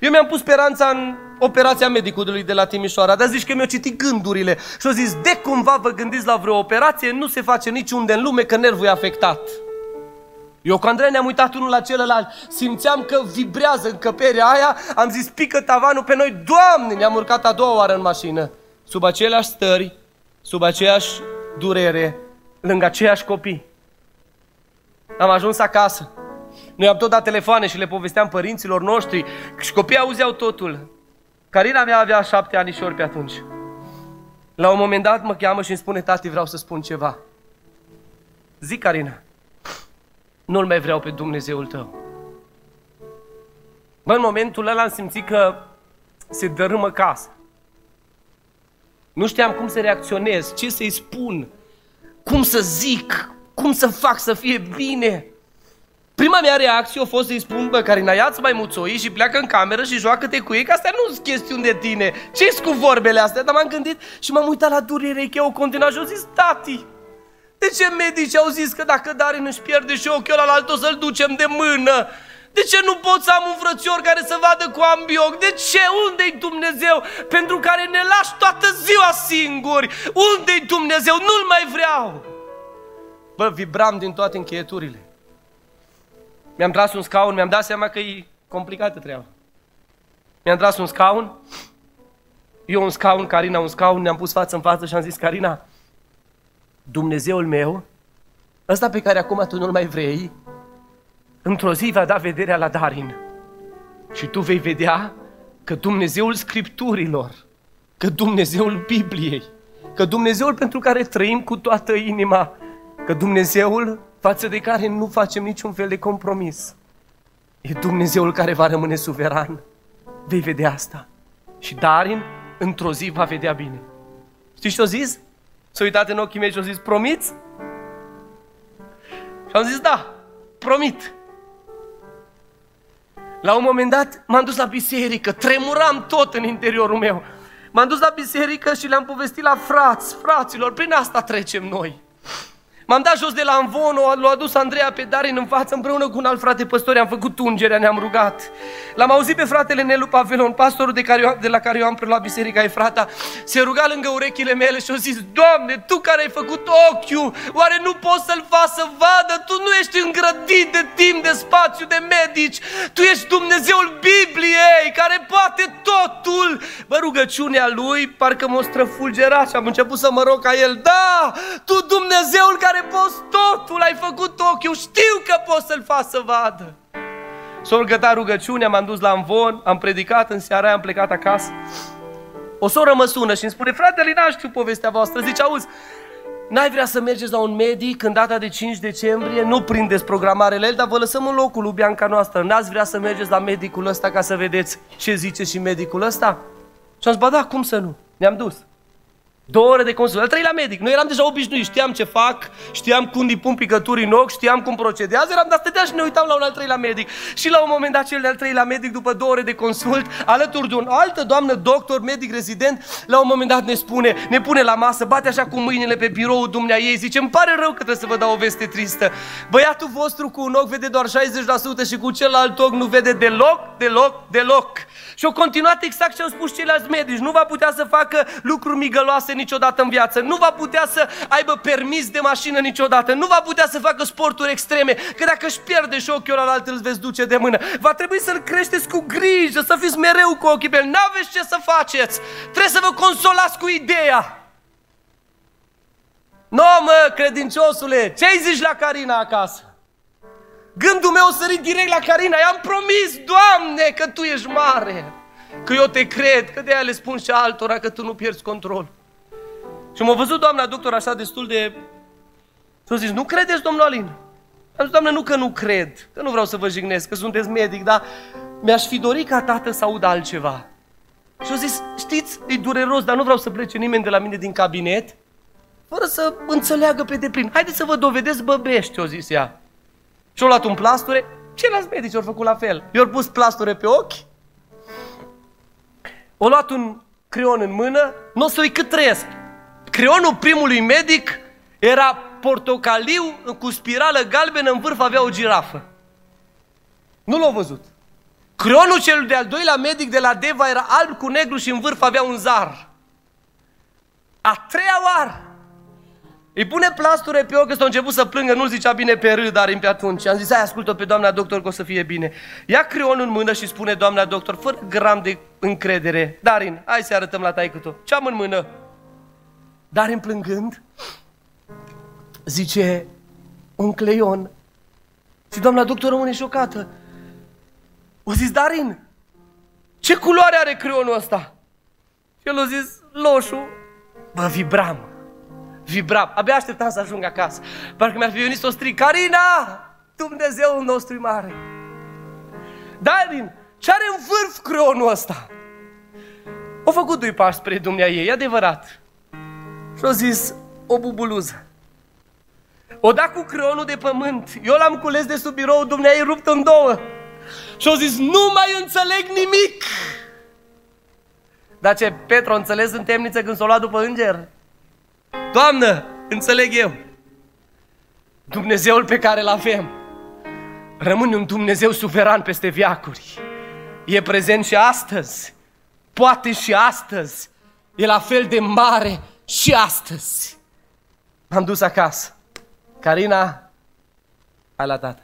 Eu mi-am pus speranța în operația medicului de la Timișoara, dar zici că mi-au citit gândurile și au zis, de cumva vă gândiți la vreo operație, nu se face niciunde în lume că nervul e afectat. Eu cu Andrei ne-am uitat unul la celălalt, simțeam că vibrează încăperea aia, am zis, pică tavanul pe noi, Doamne, ne-am urcat a doua oară în mașină, sub aceleași stări, sub aceeași durere, lângă aceiași copii. Am ajuns acasă. Noi am tot dat telefoane și le povesteam părinților noștri și copiii auzeau totul. Carina mea avea șapte ani și ori pe atunci. La un moment dat mă cheamă și îmi spune, tati, vreau să spun ceva. Zic, Carina, nu-L mai vreau pe Dumnezeul tău. Bă, în momentul ăla am simțit că se dărâmă casa. Nu știam cum să reacționez, ce să-i spun, cum să zic, cum să fac să fie bine. Prima mea reacție a fost să-i spun, bă, Carina, ia-ți mai muțoi și pleacă în cameră și joacă-te cu ei, că astea nu sunt chestiuni de tine. ce cu vorbele astea? Dar m-am gândit și m-am uitat la durere, că o continua și au zis, tati, de ce medici au zis că dacă Darin își pierde și ochiul ăla alt o să-l ducem de mână? De ce nu pot să am un frățior care să vadă cu ambioc? De ce? Unde-i Dumnezeu pentru care ne lași toată ziua singuri? Unde-i Dumnezeu? Nu-L mai vreau! Bă, vibram din toate încheieturile. Mi-am tras un scaun, mi-am dat seama că e complicată treaba. Mi-am tras un scaun, eu un scaun, Carina un scaun, ne-am pus față în față și am zis, Carina, Dumnezeul meu, ăsta pe care acum tu nu-l mai vrei, într-o zi va da vederea la Darin. Și tu vei vedea că Dumnezeul Scripturilor, că Dumnezeul Bibliei, că Dumnezeul pentru care trăim cu toată inima, că Dumnezeul față de care nu facem niciun fel de compromis, e Dumnezeul care va rămâne suveran. Vei vedea asta. Și Darin, într-o zi, va vedea bine. Știți ce a zis? S-a uitat în ochii mei și a zis, promiți? Și am zis, da, promit. La un moment dat m-am dus la biserică, tremuram tot în interiorul meu. M-am dus la biserică și le-am povestit la frați, fraților, prin asta trecem noi. M-am dat jos de la Anvon, l-a adus Andreea pe Darin în față împreună cu un alt frate păstor, am făcut ungerea, ne-am rugat. L-am auzit pe fratele Nelu Pavelon, pastorul de, care eu, de la care eu am preluat biserica Efrata, se ruga lângă urechile mele și a zis, Doamne, Tu care ai făcut ochiul, oare nu poți să-l faci să vadă? Tu nu ești îngrădit de timp, de spațiu, de medici, Tu ești Dumnezeul Bibliei, care poate totul. Bă, rugăciunea lui parcă m-a străfulgerat și am început să mă rog ca el, da, Tu Dumnezeul care poți totul, ai făcut ochiul, știu că poți să-l faci să vadă. S-a rugătat rugăciunea, m-am dus la Amvon, am predicat în seara aia, am plecat acasă. O soră mă sună și îmi spune, fratele, n știu povestea voastră. Zice, auzi, n-ai vrea să mergeți la un medic în data de 5 decembrie? Nu prindeți programarele el, dar vă lăsăm în locul lui Bianca noastră. N-ați vrea să mergeți la medicul ăsta ca să vedeți ce zice și medicul ăsta? Și am zis, ba da, cum să nu? Ne-am dus. Două ore de consult. Al treilea medic. Noi eram deja obișnuiți, știam ce fac, știam cum îi pun picături în ochi, știam cum procedează, eram, dar stăteam și ne uitam la un al treilea medic. Și la un moment dat, cel de-al treilea medic, după două ore de consult, alături de un altă doamnă, doctor, medic rezident, la un moment dat ne spune, ne pune la masă, bate așa cu mâinile pe biroul dumnea ei, zice, îmi pare rău că trebuie să vă dau o veste tristă. Băiatul vostru cu un ochi vede doar 60% și cu celălalt ochi nu vede deloc, deloc, deloc. Și au continuat exact ce au spus ceilalți medici. Nu va putea să facă lucruri migăloase niciodată în viață. Nu va putea să aibă permis de mașină niciodată. Nu va putea să facă sporturi extreme. Că dacă își pierde și șochiul ăla, îl veți duce de mână. Va trebui să-l creșteți cu grijă, să fiți mereu cu ochii pe el. N-aveți ce să faceți. Trebuie să vă consolați cu ideea. Nu, mă, credinciosule, ce-ai zici la Carina acasă? Gândul meu a sărit direct la Carina. I-am promis, Doamne, că Tu ești mare. Că eu te cred, că de aia le spun și altora că Tu nu pierzi control. Și m-a văzut doamna doctor așa destul de... Și zis, nu credeți, domnul Alin? Am zis, doamne, nu că nu cred, că nu vreau să vă jignesc, că sunteți medic, dar mi-aș fi dorit ca tată să audă altceva. Și au zis, știți, e dureros, dar nu vreau să plece nimeni de la mine din cabinet, fără să înțeleagă pe deplin. Haideți să vă dovedeți băbești, o zis ea. Și-au luat un plasture, ceilalți medici au făcut la fel. I-au pus plasture pe ochi, au luat un creon în mână, nu o să cât trăiesc. Creionul primului medic era portocaliu cu spirală galbenă, în vârf avea o girafă. Nu l-au văzut. Creionul cel de-al doilea medic de la Deva era alb cu negru și în vârf avea un zar. A treia oară îi pune plasture pe ochi, ăsta a început să plângă, nu-l zicea bine pe râd, dar pe atunci. Am zis, hai, ascultă pe doamna doctor că o să fie bine. Ia creionul în mână și spune doamna doctor, fără gram de încredere, Darin, hai să arătăm la taică tu. Ce am în mână? Darin plângând, zice, un cleion. Și doamna doctor rămâne șocată. O zis, Darin, ce culoare are creionul ăsta? Și el a zis, loșu. Bă, vibram vibram. Abia așteptam să ajung acasă. Parcă mi-ar fi venit să o strig, Carina, Dumnezeul nostru e mare. Darin, ce are în vârf creonul ăsta? O făcut doi pași spre dumnea ei, e adevărat. Și-o zis, o bubuluză. O da cu creonul de pământ. Eu l-am cules de sub birou, dumnea ei rupt în două. Și-o zis, nu mai înțeleg nimic. Dar ce, Petru, înțeles în temniță când s-o luat după înger? Doamnă, înțeleg eu. Dumnezeul pe care îl avem rămâne un Dumnezeu suveran peste viacuri. E prezent și astăzi. Poate și astăzi. E la fel de mare și astăzi. M-am dus acasă. Carina, hai la tata.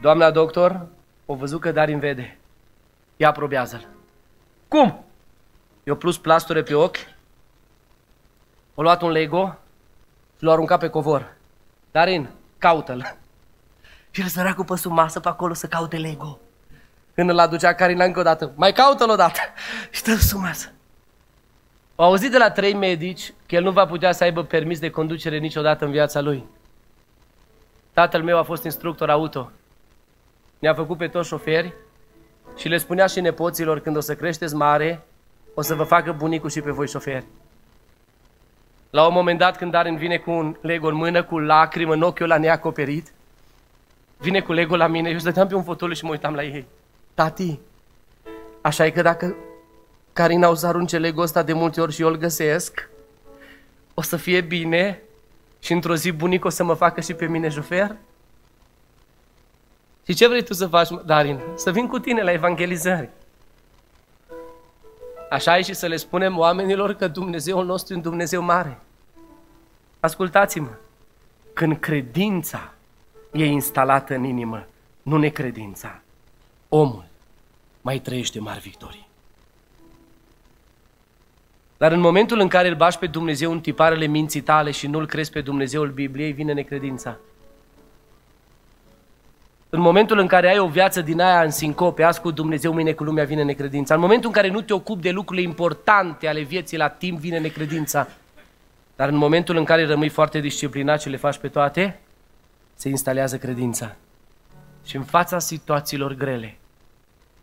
Doamna doctor, o văzut că Darin vede. Ia probează-l. Cum? Eu plus plasture pe ochi a luat un Lego și l-a aruncat pe covor. Darin, caută-l. Și (laughs) el săracul pe sub masă pe acolo să caute Lego. când îl aducea Carina încă o dată. Mai caută-l o dată. (laughs) Și te sumează. Au auzit de la trei medici că el nu va putea să aibă permis de conducere niciodată în viața lui. Tatăl meu a fost instructor auto. Ne-a făcut pe toți șoferi și le spunea și nepoților când o să creșteți mare, o să vă facă bunicul și pe voi șoferi. La un moment dat, când Darin vine cu un Lego în mână, cu lacrimă în ochiul la neacoperit, vine cu Lego la mine, eu stăteam pe un fotoliu și mă uitam la ei. Tati, așa e că dacă Carina o să arunce Lego ăsta de multe ori și eu îl găsesc, o să fie bine și într-o zi bunic o să mă facă și pe mine șofer? Și ce vrei tu să faci, Darin? Să vin cu tine la evangelizări. Așa e și să le spunem oamenilor că Dumnezeul nostru e un Dumnezeu mare. Ascultați-mă, când credința e instalată în inimă, nu necredința, omul mai trăiește mari victorii. Dar în momentul în care îl bași pe Dumnezeu în tiparele minții tale și nu-L crezi pe Dumnezeul Bibliei, vine necredința. În momentul în care ai o viață din aia în sincope, azi cu Dumnezeu, mâine cu lumea, vine necredința. În momentul în care nu te ocupi de lucrurile importante ale vieții la timp, vine necredința. Dar în momentul în care rămâi foarte disciplinat și le faci pe toate, se instalează credința. Și în fața situațiilor grele,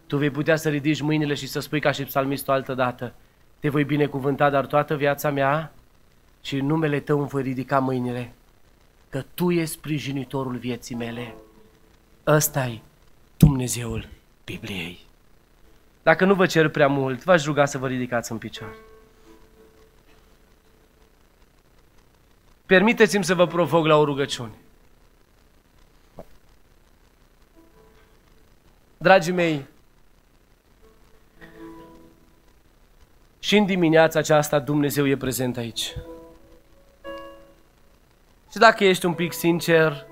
tu vei putea să ridici mâinile și să spui ca și psalmistul altă dată, te voi binecuvânta, dar toată viața mea și în numele tău îmi voi ridica mâinile, că tu ești sprijinitorul vieții mele. ăsta e Dumnezeul Bibliei. Dacă nu vă cer prea mult, v-aș ruga să vă ridicați în picioare. Permiteți-mi să vă provoc la o rugăciune. Dragii mei, și în dimineața aceasta Dumnezeu e prezent aici. Și dacă ești un pic sincer,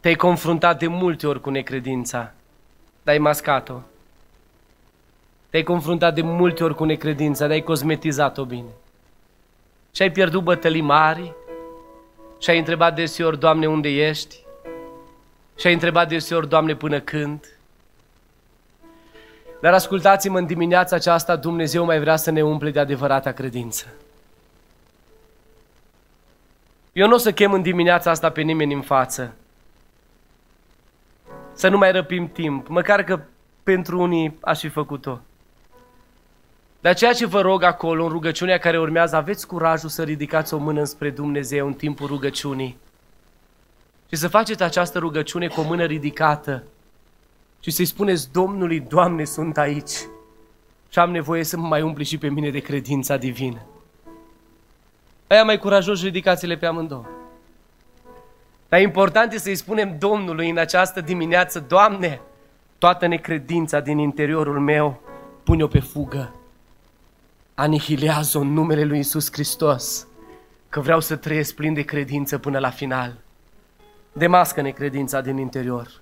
te-ai confruntat de multe ori cu necredința, dar ai mascat-o. Te-ai confruntat de multe ori cu necredința, dar ai cosmetizat-o bine. Și ai pierdut bătălii mari, și ai întrebat deseori, Doamne, unde ești? Și ai întrebat deseori, Doamne, până când? Dar ascultați-mă, în dimineața aceasta Dumnezeu mai vrea să ne umple de adevărata credință. Eu nu o să chem în dimineața asta pe nimeni în față. Să nu mai răpim timp, măcar că pentru unii aș fi făcut-o. Dar ceea ce vă rog acolo, în rugăciunea care urmează, aveți curajul să ridicați o mână spre Dumnezeu în timpul rugăciunii. Și să faceți această rugăciune cu o mână ridicată, și să-i spuneți Domnului, Doamne, sunt aici și am nevoie să mă mai umpli și pe mine de credința divină. Aia mai curajos, ridicați-le pe amândouă. Dar important este să-i spunem Domnului în această dimineață, Doamne, toată necredința din interiorul meu, pune-o pe fugă. Anihilează-o în numele lui Isus Hristos, că vreau să trăiesc plin de credință până la final. Demască necredința din interior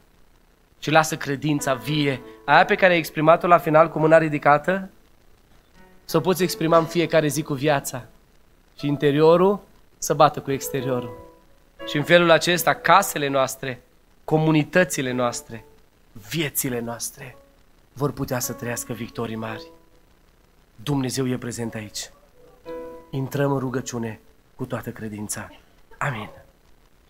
și lasă credința vie, aia pe care ai exprimat-o la final cu mâna ridicată, să o poți exprima în fiecare zi cu viața. Și interiorul să bată cu exteriorul. Și în felul acesta, casele noastre, comunitățile noastre, viețile noastre vor putea să trăiască victorii mari. Dumnezeu e prezent aici. Intrăm în rugăciune cu toată credința. Amin.